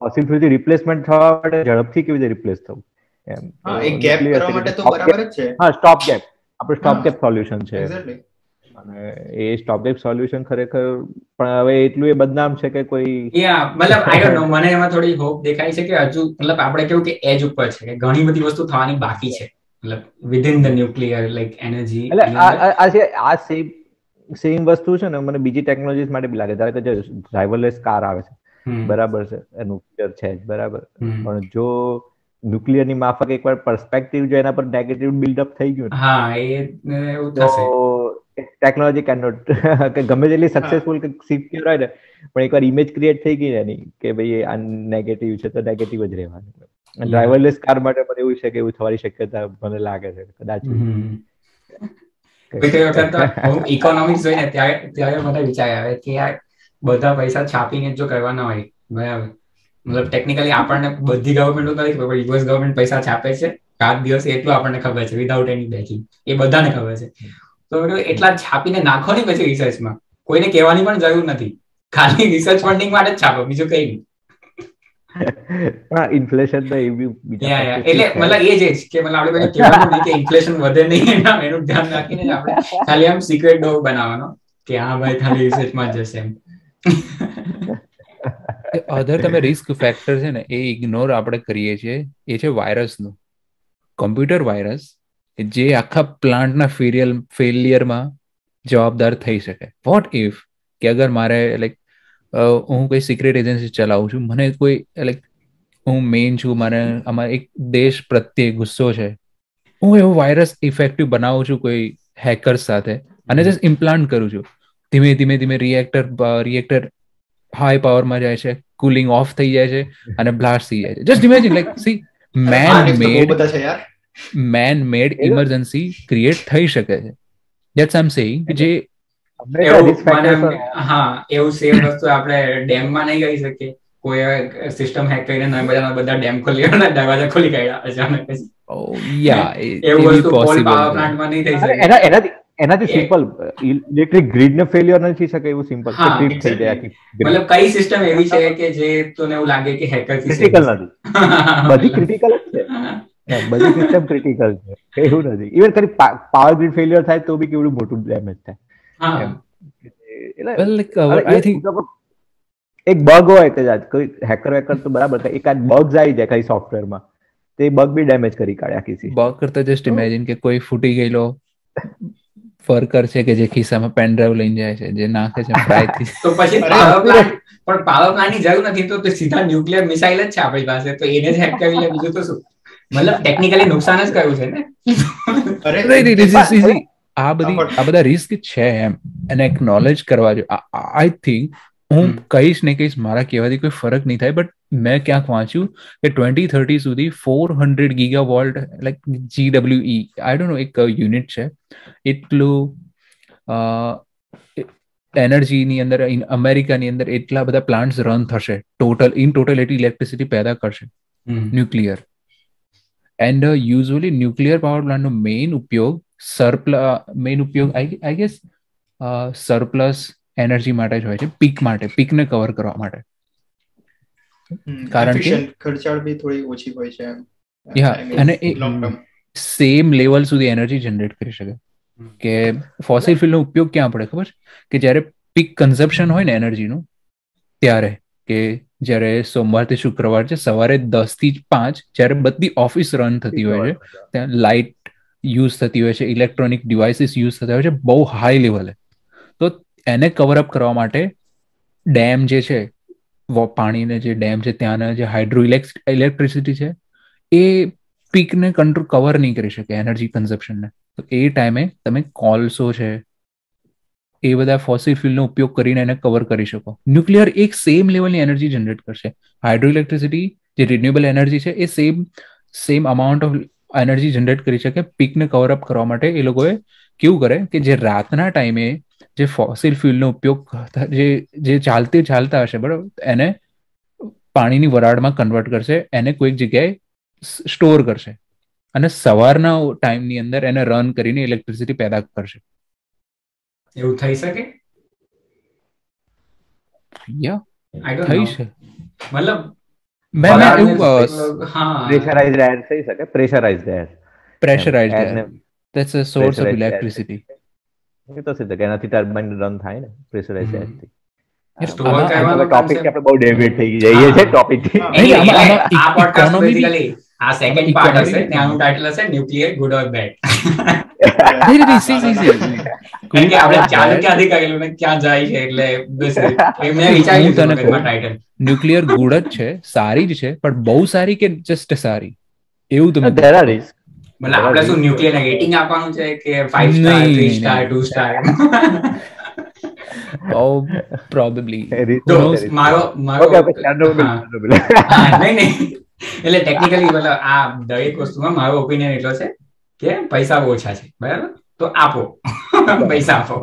ફોસિલ ફ્યુલથી રિપ્લેસમેન્ટ થવા માટે ઝડપથી કેવી રીતે રિપ્લેસ થવું? એમ. એક ગેપ કરવા માટે તો બરાબર જ છે. હા સ્ટોપ ગેપ આપણું સ્ટોપ ગેપ સોલ્યુશન છે. અને એ સ્ટોપ ગેપ સોલ્યુશન ખરેખર પણ હવે એટલું એ બદનામ છે કે કોઈ યા મતલબ આઈ ડોન્ટ નો મને એમાં થોડી હોપ દેખાય છે કે હજુ મતલબ આપણે કેવું કે એજ ઉપર છે કે ઘણી બધી વસ્તુ થવાની બાકી છે. મતલબ within the nuclear like energy એટલે આ છે આ સેમ સેમ વસ્તુ છે ને મને બીજી ટેકનોલોજીસ માટે બી લાગે. ધારો કે ડ્રાઈવરલેસ કાર આવે છે. બરાબર છે. એનું ફીચર છે જ બરાબર. પણ જો ન્યુક્લિયરની માફક એકવાર પર્સપેક્ટિવ જો એના પર નેગેટિવ બિલ્ડઅપ થઈ ગયું હા એ એવું થશે. ટેકનોલોજી કેન નોટ કે ગમે તેટલી સક્સેસફુલ કે સિક્યોર હોય ને પણ એકવાર ઇમેજ ક્રિએટ થઈ ગઈ એની કે ભાઈ આ નેગેટિવ છે તો નેગેટિવ જ રહેવાનું. ડ્રાઈવરલેસ કાર માટે મને એવું છે કે એવું થવાની શક્યતા મને લાગે છે કદાચ. કોઈ વખત ઇકોનોમિક્સ જોઈને ત્યારે ત્યારે મને વિચાર આવે કે આ બધા પૈસા છાપીને જો કરવાના હોય બરાબર. મતલબ ટેકનિકલી આપણને બધી ગવર્મેન્ટ નથી ખબર યુએસ ગવર્મેન્ટ પૈસા છાપે છે. રાત દિવસ એટલું આપણને ખબર છે વિધાઉટ એની બેકિંગ એ બધાને ખબર છે. તો એટલા છાપીને નાખો નહીં પછી રિસર્ચમાં કોઈને કહેવાની પણ જરૂર નથી. ખાલી રિસર્ચ ફંડિંગ માટે જ છાપો બીજું કઈ નહીં. ઇન્ફ્લેશન તો એવી એટલે મતલબ એ જ કે મતલબ આપણે કહેવાનું કે ઇન્ફ્લેશન વધે નહીં એના એનું ધ્યાન રાખીને આપણે ખાલી આમ સિક્રેટ ડોગ બનાવવાનો કે હા ભાઈ ખાલી રિસર્ચમાં જશે એમ. અધર તમે રિસ્ક ફેક્ટર છે ને, એ ઇગ્નોર આપણે કરીએ છીએ, એ છે વાયરસનું કોમ્પ્યુટર વાયરસ જે આખા પ્લાન્ટના ફેરિયલ ફેલિયરમાં જવાબદાર થઈ શકે. વોટ ઇફ કે અગર મારે લાઈક હું કોઈ સિક્રેટ એજન્સી ચલાવું છું, મને કોઈ લાઈક હું મેઇન છું મને અમારે એક દેશ પ્રત્યે ગુસ્સો છે, હું એવો વાયરસ ઇફેક્ટિવ બનાવું છું કોઈ હેકર્સ સાથે, અને જસ્ટ ઇમ્પ્લાન્ટ કરું છું. ધીમે ધીમે ધીમે રિએક્ટર રિએક્ટર હાઈ પાવરમાં જાય છે કુલિંગ ઓફ થઈ જાય છે અને બ્લાસ્ટ થઈ જાય છે. Just imagine like see man made man made emergency create થઈ શકે છે. ધેટ્સ આઈ એમ સેઇંગ જે જે હા એવું સેમ વસ્તુ આપણે ડેમમાં નહીં કહી શકીએ. કોઈ સિસ્ટમ હેક કરીને નવા બધા બધા ડેમ ખોલી અને દરવાજા ખોલી કાઢ્યા અચાનક યા એવું વસ્તુ પાવર પ્લાન્ટમાં નહીં થઈ શકે. એનાથી એનાથી સિમ્પલ ઇલેક્ટ્રિક ગ્રીડ ને ફેલિયર નથી શકે એવું સિમ્પલ ટ્રીપ થઈ જાય મતલબ કઈ સિસ્ટમ એવી છે કે જે તને એવું લાગે કે હેકર ક્રિટિકલ નથી. બધી ક્રિટિકલ જ છે. બધી સિસ્ટમ ક્રિટિકલ છે. એવું નથી. ઇવન પાવર ગ્રીડ ફેલિયર થાય તો બી કેવડું મોટું ડેમેજ થાય. એક બગ હોય કદાચ કોઈ હેકર વેકર તો બરાબર એકાદ બગ્સ આવી જાય કઈ સોફ્ટવેરમાં તે બગ બી ડેમેજ કરી કાઢે આખી બગ કરતા જસ્ટ ઇમેજિન કે કોઈ ફૂટી ગયેલો ફર્કર છે કે જે ખિસ્સામાં પેન ડ્રાઈવ લઈને જાય છે જે નાખે છે [LAUGHS] ફ્રાયથી. તો પછી પાવર પ્લાન્ટ પણ પાવર પ્લાન્ટની જરૂર નથી તો સીધા ન્યુક્લિયર મિસાઇલ જ છે આપણી પાસે તો એને જ હેક કરી લે બીજું તો શું? મતલબ ટેકનિકલી નુકસાન જ કયું છે ને? આ બધી આ બધા રિસ્ક છે એમ એને એકનોલેજ કરવા જોઈએ આઈ થિંક હું કહીશ ને કહીશ મારા કહેવાથી કોઈ ફરક નહીં થાય બટ મેં ક્યાંક વાંચ્યું કે ટ્વેન્ટી થર્ટી સુધી four hundred giga volt like GW E I don't know એક યુનિટ છે. એટલું એનર્જીની અંદર અમેરિકાની અંદર એટલા બધા પ્લાન્ટ્સ રન થશે. ટોટલ ઇન ટોટલ એટલી ઇલેક્ટ્રિસિટી પેદા કરશે. Nuclear and usually nuclear power પ્લાન્ટનો main ઉપયોગ સરપ્લ મેઇન ઉપયોગ આઈ ગેસ સરપ્લસ એનર્જી માટે જ હોય છે પીક માટે પીકને કવર કરવા માટે. કારણ કે ખર્ચાળ બી થોડી ઓછી હોય છે યા અને એ સેમ લેવલ સુધી એનર્જી જનરેટ કરી શકે. કે ફોસિલ ફ્યુલનો ઉપયોગ ક્યાં પડે ખબર? કે જ્યારે પીક કન્ઝપ્શન હોય ને એનર્જીનું ત્યારે કે જ્યારે સોમવારથી શુક્રવાર છે સવારે દસથી પાંચ જ્યારે બધી ઓફિસ રન થતી હોય છે ત્યાં લાઇટ યુઝ થતી હોય છે ઇલેક્ટ્રોનિક ડિવાઇસીસ યુઝ થતા હોય છે બહુ હાઈ લેવલે તો એને કવરઅપ કરવા માટે ડેમ જે છે પાણીને જે ડેમ છે, ત્યાંના જે હાઇડ્રો ઇલેક્ટ્રિસિટી છે, એ પીકને કંટ્રોલ કવર નહીં કરી શકે એનર્જી કન્ઝપ્શનને તો એ ટાઈમે તમે કોલસો છે, એ બધા ફોસિલ ફ્યુલનો ઉપયોગ કરીને એને કવર કરી શકો. ન્યુક્લિયર એક સેમ લેવલની એનર્જી જનરેટ કરશે. હાઇડ્રો ઇલેક્ટ્રિસિટી જે રિન્યુએબલ એનર્જી છે, એ same same amount of energy generate કરી શકે પીકને કવરઅપ કરવા માટે એ લોકોએ કેવું કરે કે જે રાતના ટાઈમે જે ફોસિલ ફ્યુલનો ઉપયોગ જે જે ચાલતી ચાલતા હશે બરાબર? એને પાણીની વરાળમાં કન્વર્ટ કરશે એને કોઈક જગ્યાએ સ્ટોર કરશે. અને સવારના ટાઈમની અંદર એને રન કરીને ઇલેક્ટ્રિસિટી પેદા કરશે. એવું થઈ શકે? યા થઈ છે મતલબ મેં મેં એવું પ્રેશરાઇઝ્ડ એર થઈ શકે? Pressurize air pressurized air that's a source of electricity એ તો સીધા કે એનાથી ટર્બાઇન રન થાય ને પ્રેશરાઇઝ એર ટોપિક આપણે બહુ ડેવિડ થઈ જઈએ છે ટોપિકથી આ પોડકાસ્ટ બેઝિકલી આ સેકન્ડ પાર્ટ હશે ત્યાંનું ટાઇટલ હશે ન્યુક્લિયર ગુડ ઓર બેડ કારણ કે આપણે ચાલુ ક્યાંથી કરેલું ને ક્યાં જાય છે એટલે મેં વિચાર્યું ટાઇટલ ન્યુક્લિયર ગુડ જ છે સારી જ છે પણ બહુ સારી કે જસ્ટ સારી? એવું તમે ધેર આર રિસ્ક મતલબ આપણે શું ન્યુક્લિયર ને રેટિંગ આપવાનું છે કે 5 સ્ટાર 3 સ્ટાર 2 સ્ટાર ઓ પ્રોબેબલી મારો મારો નહીં નહીં. એટલે ટેકનિકલી મતલબ આ દરેક વસ્તુમાં મારો ઓપિનિયન એટલો છે કે પૈસા ઓછા છે બરાબર? તો આપો. પૈસા આપો.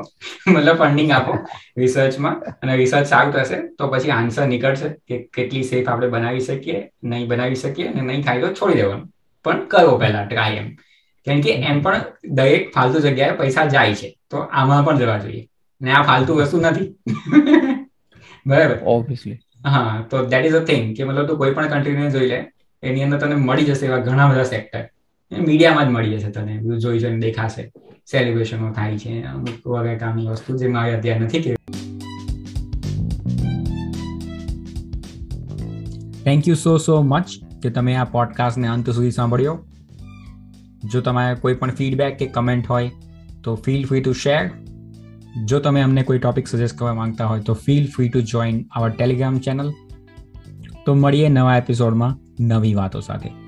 મતલબ ફંડિંગ આપો રિસર્ચમાં અને રિસર્ચ સારું થશે તો પછી આન્સર નીકળશે કે કેટલી સેફ આપણે બનાવી શકીએ નહીં બનાવી શકીએ અને નહીં થાય તો છોડી દેવાનું. પણ કરો પહેલા ટ્રાય એમ? કેમ કે એમ પણ દરેક ફાલતુ જગ્યાએ પૈસા જાય છે. તો આમાં પણ જવા જોઈએ. ને આ ફાલતુ વસ્તુ નથી. [LAUGHS] બરાબર. ઓબ્વિયસલી હા તો દેટ ઇઝ અ થિંગ કે મતલબ તું કોઈ પણ કન્ટ્રીને જોઈ લે એની અંદર તને મળી જશે એવા ઘણા બધા સેક્ટર મીડિયામાં જ મળી જશે તને. જોઈ જોઈને દેખાશે. સેલિબ્રેશનો થાય છે અમુક વગેરે કામની વસ્તુ જે મારે અત્યારે નથી કે thank you so so much કે તમે આ પોડકાસ્ટને અંત સુધી સાંભળ્યો? જો તમારે કોઈ પણ ફીડબેક કે કમેન્ટ હોય, તો ફીલ ફ્રી ટુ શેર જો તમે અમને કોઈ ટોપિક સજેસ્ટ કરવા માંગતા હોય, તો feel free to join our Telegram channel તો મળીએ નવા એપિસોડમાં નવી વાતો સાથે.